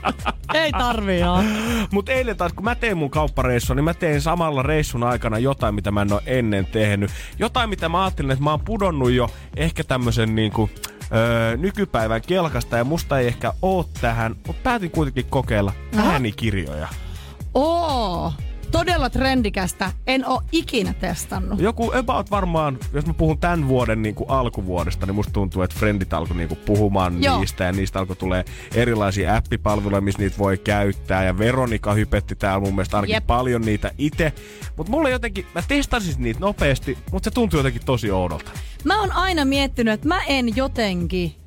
Ei tarvii joo. Mutta eilen taas, kun mä teen mun kauppareissua, niin mä teen samalla reissun aikana jotain, mitä mä en ole ennen tehnyt. Jotain, mitä mä ajattelin, että mä oon pudonnut jo ehkä tämmösen niinku, öö, nykypäivän kelkasta ja musta ei ehkä oo tähän, mutta päätin kuitenkin kokeilla äänikirjoja. Oo, todella trendikästä. En oo ikinä testannut. Joku about varmaan, jos mä puhun tämän vuoden niin kuin alkuvuodesta, niin musta tuntuu, että friendit alkoi niin kuin puhumaan Joo. niistä ja niistä alkoi tulee erilaisia appipalveluja, missä niitä voi käyttää. Ja Veronika hypetti täällä mun mielestä ainakin Jep. paljon niitä itse. Mutta mulle jotenkin, mä testasin niitä nopeasti, mutta se tuntui jotenkin tosi oudolta. Mä oon aina miettinyt, että mä en jotenkin...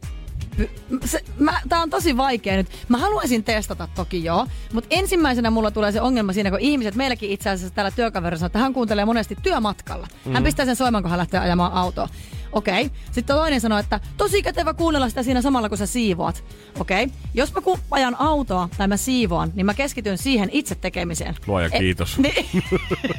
py- Se, mä, tää on tosi vaikea nyt. Mä haluaisin testata toki joo, mutta ensimmäisenä mulla tulee se ongelma siinä, kun ihmiset, meilläkin itse asiassa täällä työkaverissa että hän kuuntelee monesti työmatkalla. Hän Mm. pistää sen soimaan, kun hän lähtee ajamaan autoa. Okei. Sitten toinen sanoo, että tosi kätevä kuunnella sitä siinä samalla, kun sä siivoat. Okei. Jos mä ku- ajan autoa tai mä siivoan, niin mä keskityn siihen itse tekemiseen. Luoja E- kiitos. niin,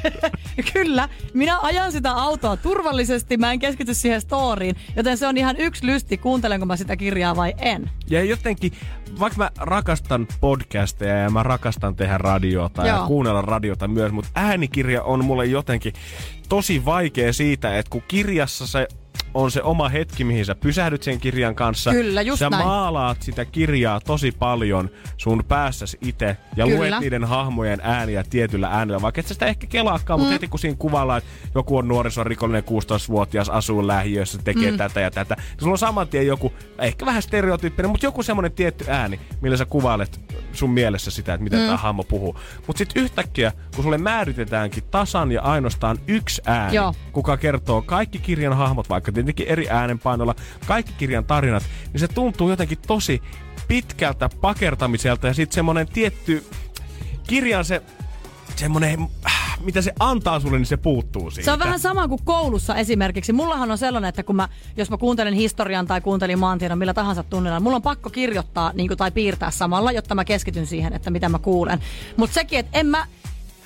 Kyllä, minä ajan sitä autoa turvallisesti, mä en keskity siihen storiin, joten se on ihan yksi lysti, kuuntelenko mä sitä kirjaa vai en. Ja jotenkin, vaikka mä rakastan podcasteja ja mä rakastan tehdä radiota ja Joo. kuunnella radiota myös, mutta äänikirja on mulle jotenkin tosi vaikea siitä, että kun kirjassa se on se oma hetki, mihin sä pysähdyt sen kirjan kanssa. Kyllä, just Sä näin. maalaat sitä kirjaa tosi paljon sun päässäsi itse ja Kyllä. luet niiden hahmojen ääniä tietyllä äänellä, vaikka et sä sitä ehkä kelaakaan, mutta Mm. heti kun siinä kuvaillaan, että joku on nuorisorikollinen 16-vuotias, asuu lähiössä, tekee Mm. tätä ja tätä, niin sulla on saman tien joku, ehkä vähän stereotyyppinen, mutta joku semmoinen tietty ääni, millä sä kuvailet sun mielessä sitä, että miten Mm. tämä hahmo puhuu. Mutta sitten yhtäkkiä, kun sulle määritetäänkin tasan ja ainoastaan yksi ääni, Joo. kuka kertoo kaikki kirjan hahmot, vaikka tietenkin eri äänenpainolla, kaikki kirjan tarinat, niin se tuntuu jotenkin tosi pitkältä pakertamiselta ja sitten semmonen tietty kirjan se semmonen, äh, mitä se antaa sulle, niin se puuttuu siitä. Se on vähän sama kuin koulussa esimerkiksi. Mullahan on sellainen, että kun mä, jos mä kuuntelen historian tai kuuntelin maantiedon millä tahansa tunnilla, mulla on pakko kirjoittaa niin kuin, tai piirtää samalla, jotta mä keskityn siihen, että mitä mä kuulen. Mutta sekin, että en mä,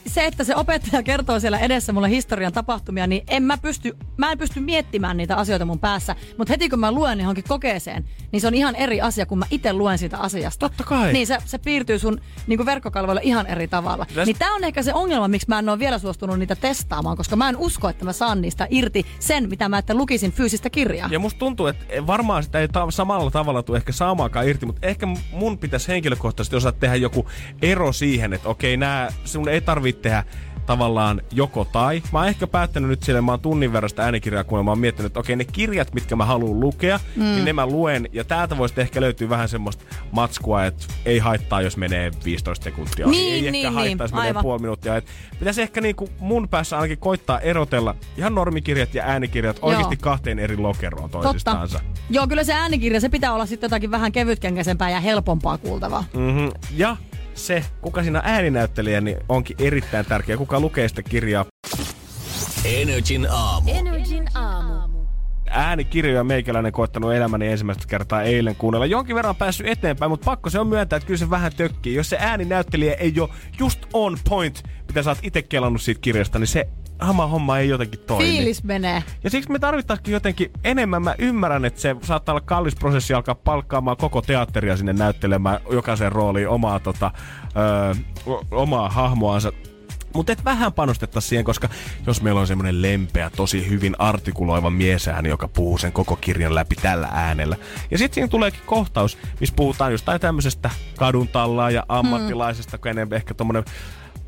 se, että se opettaja kertoo siellä edessä mulle historian tapahtumia, niin en mä pysty, mä en pysty miettimään niitä asioita mun päässä. Mutta heti kun mä luen johonkin kokeeseen, niin se on ihan eri asia, kun mä itse luen siitä asiasta. Totta kai. Niin se, se piirtyy sun niin verkkokalvoille ihan eri tavalla. Täs- Niin tää on ehkä se ongelma, miksi mä en ole vielä suostunut niitä testaamaan, koska mä en usko, että mä saan niistä irti sen, mitä mä että lukisin fyysistä kirjaa. Ja musta tuntuu, että varmaan sitä ei ta- samalla tavalla tule ehkä saamaakaan irti, mutta ehkä mun pitäisi henkilökohtaisesti osata tehdä joku ero siihen, että okei, nää, sun ei tarvitse tehdä tavallaan joko tai. Mä oon ehkä päättänyt nyt sille, mä oon tunnin verran sitä äänikirjaa, kun mä oon miettinyt, että okei, ne kirjat, mitkä mä haluan lukea, mm. niin ne mä luen. Ja täältä voisi ehkä löytyä vähän semmoista matskua, että ei haittaa, jos menee 15 sekuntia. Niin, ei niin, ehkä niin, haittaa, jos menee aivan. puoli minuuttia. Et pitäisi ehkä niinku mun päässä ainakin koittaa erotella ihan normikirjat ja äänikirjat oikeasti kahteen eri lokeroon Totta. toisistansa. Joo, kyllä se äänikirja, se pitää olla sitten jotakin vähän kevytkenkäisempää ja helpompaa kuultavaa. Mm-hmm. Ja se, kuka siinä ääninäyttelijä, niin onkin erittäin tärkeä. Kuka lukee sitä kirjaa. Energin aamu. Energin aamu. Äänikirjoja meikäläinen koittanut elämäni ensimmäistä kertaa eilen kuunnella. Jonkin verran päässyt eteenpäin, mutta pakko se on myöntää, että kyllä se vähän tökkii. Jos se ääninäyttelijä ei ole just on point, mitä sä oot itse kelannut siitä kirjasta, niin se sama homma ei jotenkin toimi. Fiilis menee. Ja siksi me tarvittaisiin jotenkin enemmän. Mä ymmärrän, että se saattaa olla kallis prosessi alkaa palkkaamaan koko teatteria sinne näyttelemään jokaisen rooliin omaa, tota, ö, o- omaa hahmoansa. Mutta et vähän panostettaisiin siihen, koska jos meillä on semmoinen lempeä, tosi hyvin artikuloiva miesääni, joka puhuu sen koko kirjan läpi tällä äänellä. Ja sitten siinä tuleekin kohtaus, missä puhutaan jostain tämmöisestä kadun tallaa ja ammattilaisesta, mm. kun ehkä tommonen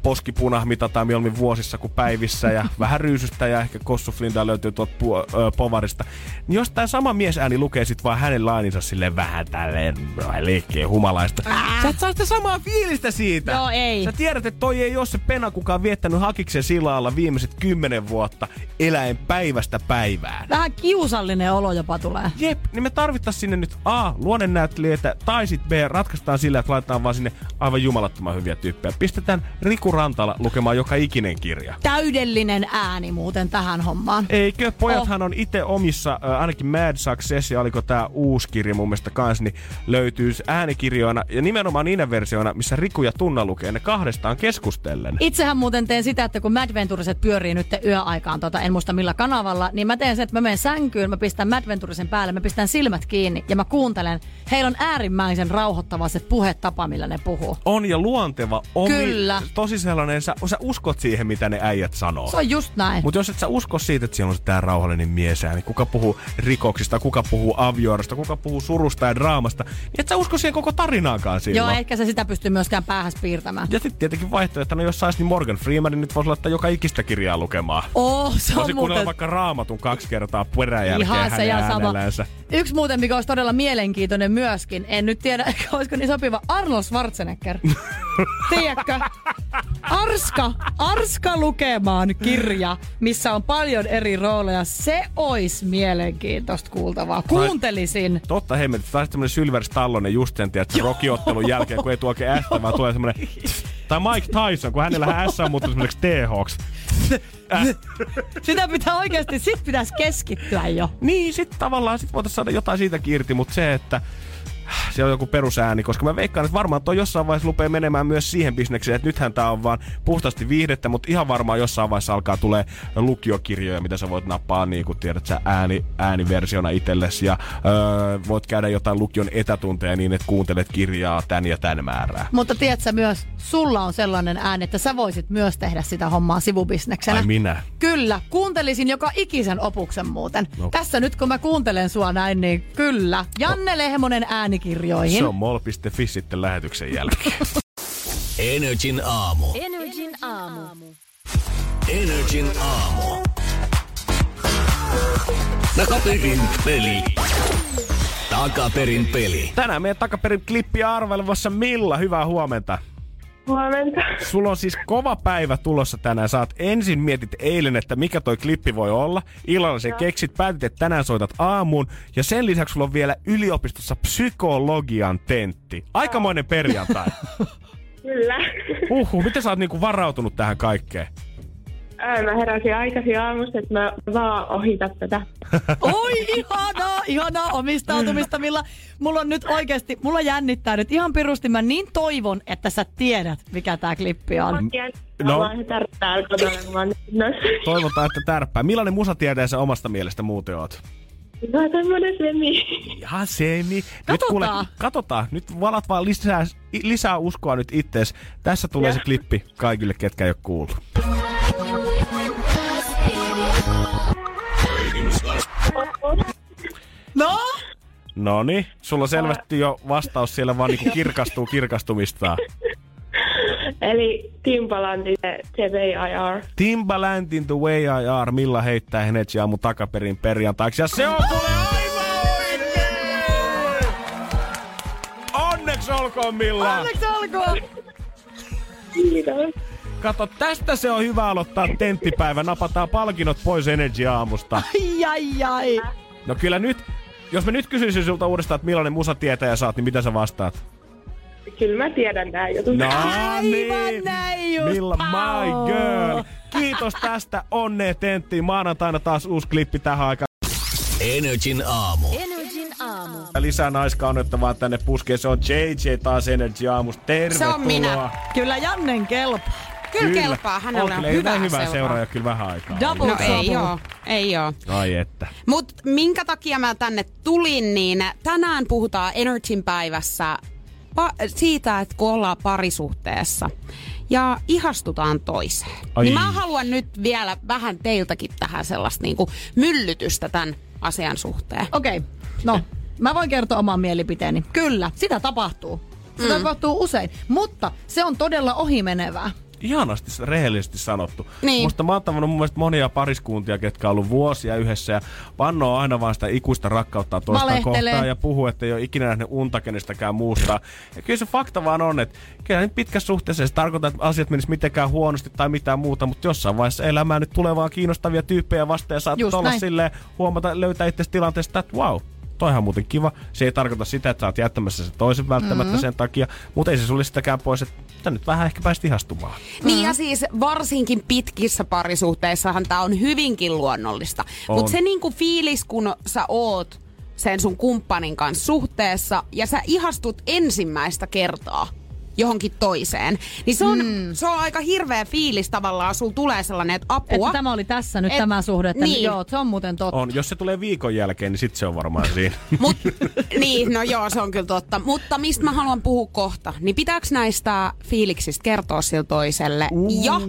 poskipuna mitataan mieluummin vuosissa kuin päivissä ja vähän ryysystä ja ehkä kossuflindaa löytyy tuolta pu- ö, povarista. Niin jos tämä sama miesääni lukee sit vaan hänen laininsa silleen vähän tälleen liikkeen humalaista. Sä et saa sitä samaa fiilistä siitä. Joo, ei. Sä tiedät, että toi ei ole se pena, kuka on viettänyt hakiksen silalla viimeiset kymmenen vuotta eläen päivästä päivään. Vähän kiusallinen olo jopa tulee. Jep, niin me tarvittaisiin sinne nyt A, luonnennäyttelijöitä, tai sitten B, ratkaistaan sillä, että laitetaan vaan sinne aivan jumalattoman hyviä tyyppejä. Pistetään Riku Rantala lukemaan joka ikinen kirja. Täydellinen ääni muuten tähän hommaan. Eikö? Pojathan on itse omissa, äh, ainakin Mad Success, ja oliko tää uusi kirja mun mielestä kans, niin löytyy äänikirjoina, ja nimenomaan niinä versioina, missä Riku ja Tunna lukee ne kahdestaan keskustellen. Itsehän muuten teen sitä, että kun Mad Venturiset pyörii nyt yöaikaan, tota, en muista millä kanavalla, niin mä teen sen, että mä menen sänkyyn, mä pistän Mad Venturisen päälle, mä pistän silmät kiinni ja mä kuuntelen. Heillä on äärimmäisen rauhoittava se puhetapa, millä ne puhuu. On ja luonteva, omi, Kyllä. tosi sellainen, sä, sä uskot siihen, mitä ne äijät sanoo. Se on just näin. Mutta jos et sä usko siitä, että siellä on tää rauhallinen miesää, niin kuka puhuu rikoksista, kuka puhuu avioerosta, kuka puhuu surusta ja draamasta, niin et sä usko siihen koko tarinaakaan silloin. Joo, eikä se sitä pysty myöskään päähäs piirtämään. Ja sitten tietenkin vaihtoehtona, jos sais, niin Morgan Freemanin nyt voisi laittaa joka ikistä kirjaa lukemaan. Oh, se on Voisi muuten... vaikka raamatun kaksi kertaa peräjälkeen Ihan se ja sama. äänellänsä. Yksi muuten, mikä olisi todella mielenkiintoinen myöskin, en nyt tiedä, olisiko niin sopiva, Arnold Schwarzenegger. Tiedätkö? Arska, Arska lukemaan kirja, missä on paljon eri rooleja. Se olisi mielenkiintoista kuultavaa. Kuuntelisin. Totta hemmet, taas semmonen Sylver Stallone just sen, tiedät, rokiottelun jälkeen, kun ei tuo oikein ästä, vaan tulee semmonen... Tai Mike Tyson, kun hänellä S on muuttunut semmoiseksi T-Hawks. Sitä pitää oikeasti, sit pitäisi keskittyä jo. Niin, sit tavallaan sit voitaisiin saada jotain siitä irti, mutta se, että se on joku perusääni, koska mä veikkaan, että varmaan toi jossain vaiheessa rupeaa menemään myös siihen bisnekseen, että nythän tää on vaan puhtaasti viihdettä, mutta ihan varmaan jossain vaiheessa alkaa tulee lukiokirjoja, mitä sä voit nappaa niin kuin tiedät sä ääni, ääniversiona itsellesi ja öö, voit käydä jotain lukion etätunteja niin, että kuuntelet kirjaa tän ja tän määrää. Mutta tiedätkö myös, sulla on sellainen ääni, että sä voisit myös tehdä sitä hommaa sivubisneksenä. Ai minä. Kyllä, kuuntelisin joka ikisen opuksen muuten. No. Tässä nyt kun mä kuuntelen sua näin, niin kyllä. Janne Lehmonen äänikirjoihin. Se on mol.fi sitten lähetyksen jälkeen. Energin aamu. Energin aamu. Energin aamu. Takaperin peli. Takaperin peli. Tänään meidän takaperin klippiä arvelevassa Milla, hyvää huomenta. Huomenta. Sulla on siis kova päivä tulossa tänään. Saat ensin mietit eilen, että mikä toi klippi voi olla. Illalla sen keksit, päätit, että tänään soitat aamuun. Ja sen lisäksi sulla on vielä yliopistossa psykologian tentti. Aikamoinen perjantai. Kyllä. Uhu, miten sä oot niinku varautunut tähän kaikkeen? Ää, Mä heräsin aikaisin aamusta, että mä vaan ohitan tätä. Oi, ihanaa, ihanaa omistautumista, Milla. Mulla on nyt oikeasti, mulla jännittää nyt ihan pirusti. Mä niin toivon, että sä tiedät, mikä tää klippi on. No. Toivotaan, että tärppää. Millainen musatieteen sä omasta mielestä muuten oot? No tämmönen semi. Ihan semi. Nyt kuule, katsotaan. Nyt valat vaan lisää, lisää uskoa nyt ittees. Tässä tulee se klippi kaikille, ketkä ei ole kuullut. No? Noni, sulla on selvästi jo vastaus siellä vaan niinku kirkastuu kirkastumistaan. Eli Timbalandin TVIR. Timbalandin The Way I Are, Milla heittää Energy aamu takaperin perjantaiksi. Ja se on kuule aivan oikein! Onneksi olkoon Milla! Onneksi olkoon! Kiitos. Kato, tästä se on hyvä aloittaa tenttipäivä. Napataan palkinnot pois Energy aamusta. Ai, ai, ai. No kyllä nyt, jos mä nyt kysyisin sulta uudestaan, että millainen musatietäjä sä oot, niin mitä sä vastaat? Kyllä mä tiedän nää jutut. No Aivan niin. näin just, Milla, my girl. Kiitos tästä. Onnea tenttiin. Maanantaina taas uusi klippi tähän aikaan. Energin aamu. Energin aamu. Lisää naiskaunettavaa tänne puskeen. Se on JJ taas Energy aamusta. Tervetuloa. Se on minä. Kyllä Jannen kelpaa. Kyllä, kelpaa, hänellä on, kyllä hyvää hyvä seuraa. seuraaja kyllä vähän aikaa. Double No ei oo, ei oo. Ai että. Mut minkä takia mä tänne tulin, niin tänään puhutaan Energyn päivässä pa- siitä, että kun ollaan parisuhteessa ja ihastutaan toiseen. Ai. Niin mä haluan nyt vielä vähän teiltäkin tähän sellaista niinku myllytystä tämän asian suhteen. Okei, okay. no mä voin kertoa oman mielipiteeni. Kyllä, sitä tapahtuu. Sitä mm. tapahtuu usein, mutta se on todella ohimenevää. Ihanasti rehellisesti sanottu. Niin. Musta mä oon tavannut mun mielestä monia pariskuntia, ketkä on ollut vuosia yhdessä ja vannoo aina vaan sitä ikuista rakkautta toista kohtaan ja puhuu, että ei ole ikinä nähnyt unta kenestäkään muusta. Ja kyllä se fakta vaan on, että kyllä nyt pitkässä suhteessa se tarkoita, että asiat menis mitenkään huonosti tai mitään muuta, mutta jossain vaiheessa elämää nyt tulee vaan kiinnostavia tyyppejä vastaan ja saat olla silleen huomata, löytää itse tilanteesta, että wow, toihan muuten kiva. Se ei tarkoita sitä, että sä oot jättämässä sen toisen välttämättä Mm-hmm. mm. sen takia, mutta ei se sulle sitäkään pois, että tää nyt vähän ehkä pääsit ihastumaan. Niin ja siis varsinkin pitkissä parisuhteissahan tämä on hyvinkin luonnollista. On. Mutta se niinku fiilis, kun sä oot sen sun kumppanin kanssa suhteessa ja sä ihastut ensimmäistä kertaa johonkin toiseen, niin se on, mm. se on aika hirveä fiilis tavallaan. Sulla tulee sellainen, että apua. Että tämä oli tässä nyt Et- tämä suhde. Että niin. Joo, se on muuten totta. On, jos se tulee viikon jälkeen, niin sit se on varmaan siinä. Mut, niin, no joo, se on kyllä totta. Mutta mistä mä haluan puhua kohta, niin pitääkö näistä fiiliksistä kertoa sille toiselle? Ja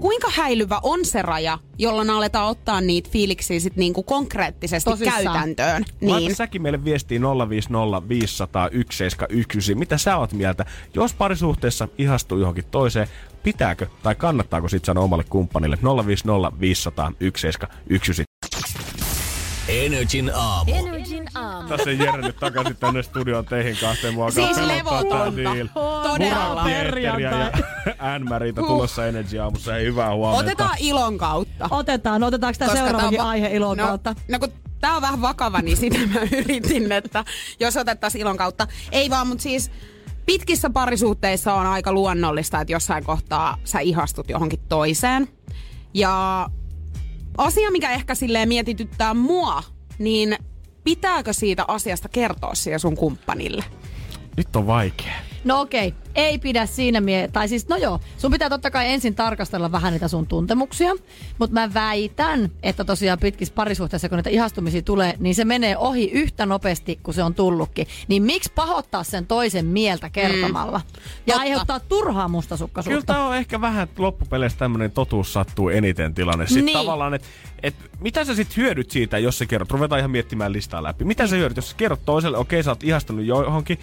kuinka häilyvä on se raja, jolloin aletaan ottaa niitä fiiliksiä sit niinku konkreettisesti Tosissaan. käytäntöön? Laita Niin. säkin meille viestiin 050 500 179. Mitä sä oot mieltä? Jos parisuhteessa ihastuu johonkin toiseen, pitääkö tai kannattaako sit sanoa omalle kumppanille 050 500 179? Energin aamu. Energin aamu. Tässä Jere nyt takaisin tänne studioon teihin kahteen. Mua alkaa Siis levotonta. deal. Todella. Muratieteriä ja Anne-Marita tulossa Energy aamussa. Hei, hyvää huomenta. Otetaan ilon kautta. Otetaan, otetaanko tämä seuraavakin va- aihe ilon no, kautta? No kun tää on vähän vakava, niin sitä mä yritin, että jos otettaisiin ilon kautta. Ei vaan, mutta siis pitkissä parisuhteissa on aika luonnollista, että jossain kohtaa sä ihastut johonkin toiseen. Ja asia, mikä ehkä silleen mietityttää mua, niin pitääkö siitä asiasta kertoa siihen sun kumppanille? Nyt on vaikea. No okei, ei pidä siinä mie... Tai siis, no joo, sun pitää totta kai ensin tarkastella vähän niitä sun tuntemuksia. Mutta mä väitän, että tosiaan pitkissä parisuhteissa, kun niitä ihastumisia tulee, niin se menee ohi yhtä nopeasti kuin se on tullutkin. Niin miksi pahoittaa sen toisen mieltä kertomalla? Mm. Ja Totta. aiheuttaa turhaa Kyllä mustasukkaisuutta. tää on ehkä vähän loppupeleissä tämmönen totuus sattuu eniten tilanne. Sitten Niin. tavallaan, että et, mitä sä sit hyödyt siitä, jos sä kerrot? Ruvetaan ihan miettimään listaa läpi. Mitä sä hyödyt, jos sä kerrot toiselle, okei sä oot ihastunut johonkin.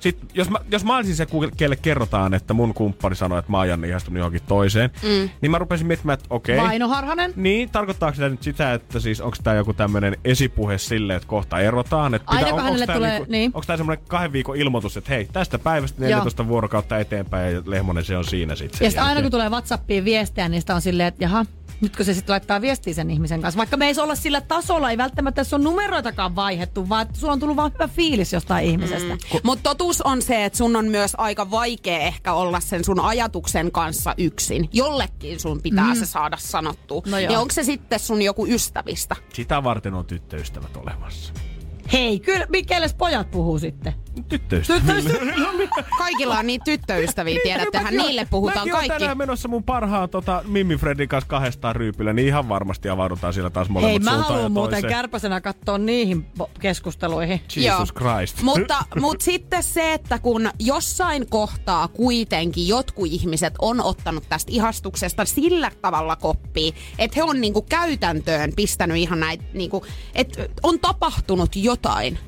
Sitten, jos mä, jos mä olisin se, kelle kerrotaan, että mun kumppani sanoi, että mä oon Janne ihastunut johonkin toiseen, mm. niin mä rupesin miettimään, että okei. Vaino Harhanen? Niin, tarkoittaako se nyt sitä, että siis onko tämä joku tämmöinen esipuhe silleen, että kohta erotaan? Että Aina kun onko tulee- niinku, niin. Onko tämä semmoinen kahden viikon ilmoitus, että hei, tästä päivästä 14 vuorokautta eteenpäin ja Lehmonen se on siinä sitten. Ja sitten aina kun tulee Whatsappiin viestiä, niin sitä on silleen, että jaha, nytkö se sitten laittaa viestiä sen ihmisen kanssa. Vaikka me ei olla sillä tasolla, ei välttämättä se on numeroitakaan vaihettu, vaan että sulla on tullut vaan hyvä fiilis jostain ihmisestä. Mm. Mutta totuus on se, että sun on myös aika vaikea ehkä olla sen sun ajatuksen kanssa yksin. Jollekin sun pitää mm. se saada sanottua. No joo. ja onko se sitten sun joku ystävistä? Sitä varten on tyttöystävät olemassa. Hei, kyllä, mikelles pojat puhuu sitten? Tyttöystävät. Kaikilla on niitä tyttöystäviä, tiedättehän. Mäkin oon- Niille puhutaan mäkin kaikki. tänään menossa mun parhaan tota, Mimmi Fredin kanssa kahdestaan ryypillä, niin ihan varmasti avaudutaan siellä taas molemmat Hei, mä haluan muuten kärpäsenä katsoa niihin keskusteluihin. Jesus Christ. Mutta, mutta sitten se, että kun jossain kohtaa kuitenkin jotkut ihmiset on ottanut tästä ihastuksesta sillä tavalla koppia, että he on niinku käytäntöön pistänyt ihan näitä, niinku, että on tapahtunut jotain.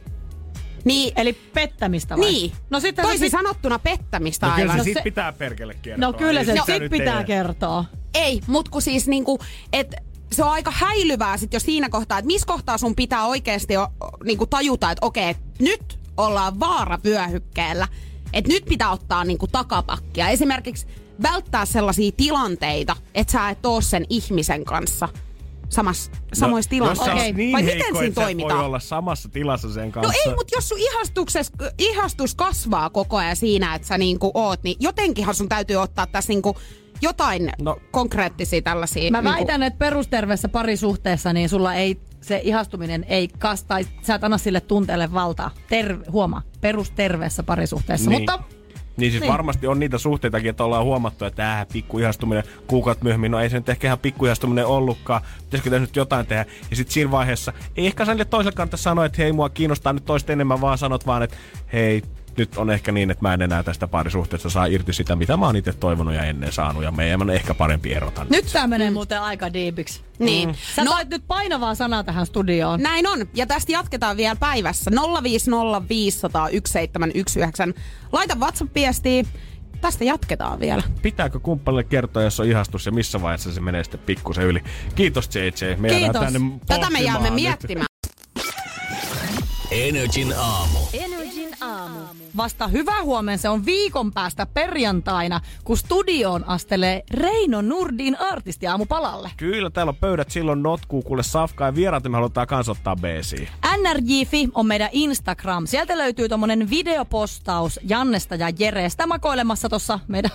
Niin, Eli pettämistä vai? niin. No sitten Toisin sit- sanottuna pettämistä No kyllä aivan. se sit se- pitää perkele kertoa. No kyllä se sitä sit pitää tehdä. kertoa. Ei, mut kun siis niinku, et se on aika häilyvää sit jo siinä kohtaa, että missä kohtaa sun pitää oikeasti jo, niinku tajuta, että okei, nyt ollaan vaaravyöhykkeellä. Että nyt pitää ottaa niinku takapakkia. Esimerkiksi välttää sellaisia tilanteita, että sä et oo sen ihmisen kanssa samas, samoissa No, sä oot Okei. niin Vai heikko, miten siinä toimitaan? voi olla samassa tilassa sen No kanssa. ei, mutta jos sun ihastukses, ihastus kasvaa koko ajan siinä, että sä niinku oot, niin jotenkinhan sun täytyy ottaa tässä niinku jotain No. no. konkreettisia tällaisia. Mä niinku, väitän, että perusterveessä parisuhteessa niin sulla ei se ihastuminen ei kas, tai sä et anna sille tunteelle valtaa. Terve, huoma, perusterveessä parisuhteessa. Niin. Mutta Niin siis Niin. varmasti on niitä suhteitakin, että ollaan huomattu, että äh, pikkuihastuminen kuukautta myöhemmin, no ei se nyt ehkä ihan pikkuihastuminen ollutkaan, pitäisikö tässä nyt jotain tehdä. Ja sitten siinä vaiheessa, ei ehkä sille toiselle kannata sanoa, että hei mua kiinnostaa nyt toista enemmän, vaan sanot vaan, että hei, nyt on ehkä niin, että mä en enää tästä parisuhteesta saa irti sitä, mitä mä oon itse toivonut ja ennen saanut, ja meidän on ehkä parempi erota. nyt tää menee muuten aika diipiksi. Niin. Mm. Sä no, nyt painavaa sanaa tähän studioon. Näin on. Ja tästä jatketaan vielä päivässä. 050501719. Laita WhatsApp-viestiä. Tästä jatketaan vielä. Pitääkö kumppanille kertoa, jos on ihastus ja missä vaiheessa se menee sitten pikkusen yli? Kiitos JJ. Me Kiitos. tänne Tätä me jäämme nyt. miettimään. Energin aamu. Energin aamu. Vasta hyvä huomen se on viikon päästä perjantaina, kun studioon astelee Reino Nurdin artisti aamupalalle. Kyllä, täällä on pöydät silloin notkuu, kuule safkaa ja vieraat me halutaan kans ottaa beesiin. NRJ.fi on meidän Instagram. Sieltä löytyy tommonen videopostaus Jannesta ja Jereestä makoilemassa tuossa meidän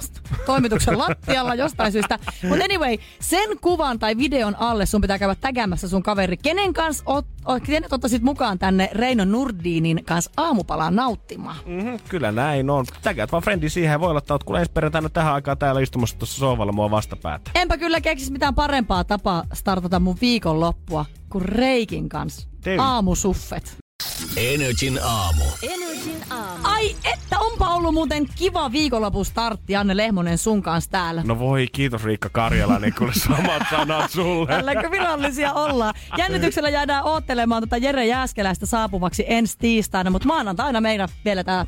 toimituksen lattialla jostain syystä. Mutta anyway, sen kuvan tai videon alle sun pitää käydä tägäämässä sun kaveri. Kenen kanssa ot, kenet ottaisit mukaan tänne Reino Nurdinin kanssa aamupalaan nauttimaan? Mm-hmm, kyllä näin on. Täkäät vaan frendi siihen voi olla, että oot kuule ensi perjantaina tähän aikaan täällä istumassa tuossa sohvalla mua vastapäätä. Enpä kyllä keksis mitään parempaa tapaa startata mun viikonloppua kuin Reikin kanssa. Aamusuffet. Energin aamu. Energin aamu. Ai että onpa ollut muuten kiva viikonlopun startti Anne Lehmonen sun kanssa täällä. No voi, kiitos Riikka Karjala, niin kuule samat sanat sulle. Tälläkö virallisia ollaan? Jännityksellä jäädään oottelemaan tätä Jere Jääskeläistä saapuvaksi ensi tiistaina, mutta maanantaina meidän vielä tää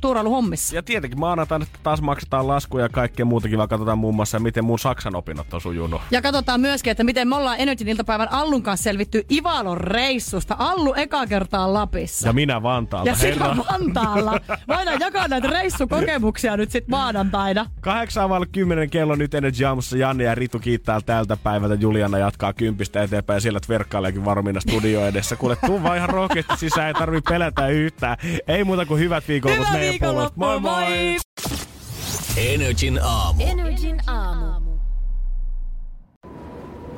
tuurailu hommissa. Ja tietenkin maanantaina taas maksetaan laskuja ja kaikkea muutakin, vaan katsotaan muun muassa, miten mun Saksan opinnot on sujunut. Ja katsotaan myöskin, että miten me ollaan Energyn iltapäivän Allun kanssa selvitty Ivalon reissusta. Allu eka kertaa Lapissa. Ja minä Vantaalta, ja sinä herra. Vantaalla. Voidaan jakaa näitä reissukokemuksia nyt sit maanantaina. Kahdeksan vaille kymmenen kello nyt Energy Aamussa Janne ja Ritu kiittää tältä päivältä. Juliana jatkaa kympistä eteenpäin ja siellä verkkaileekin varmiina studio edessä. Kuule, tuu vaan ihan rohkeasti sisään, ei tarvi pelätä yhtään. Ei muuta kuin hyvät viikonloput Hyvää meidän puolesta. moi! moi! Energin aamu. Energin aamu.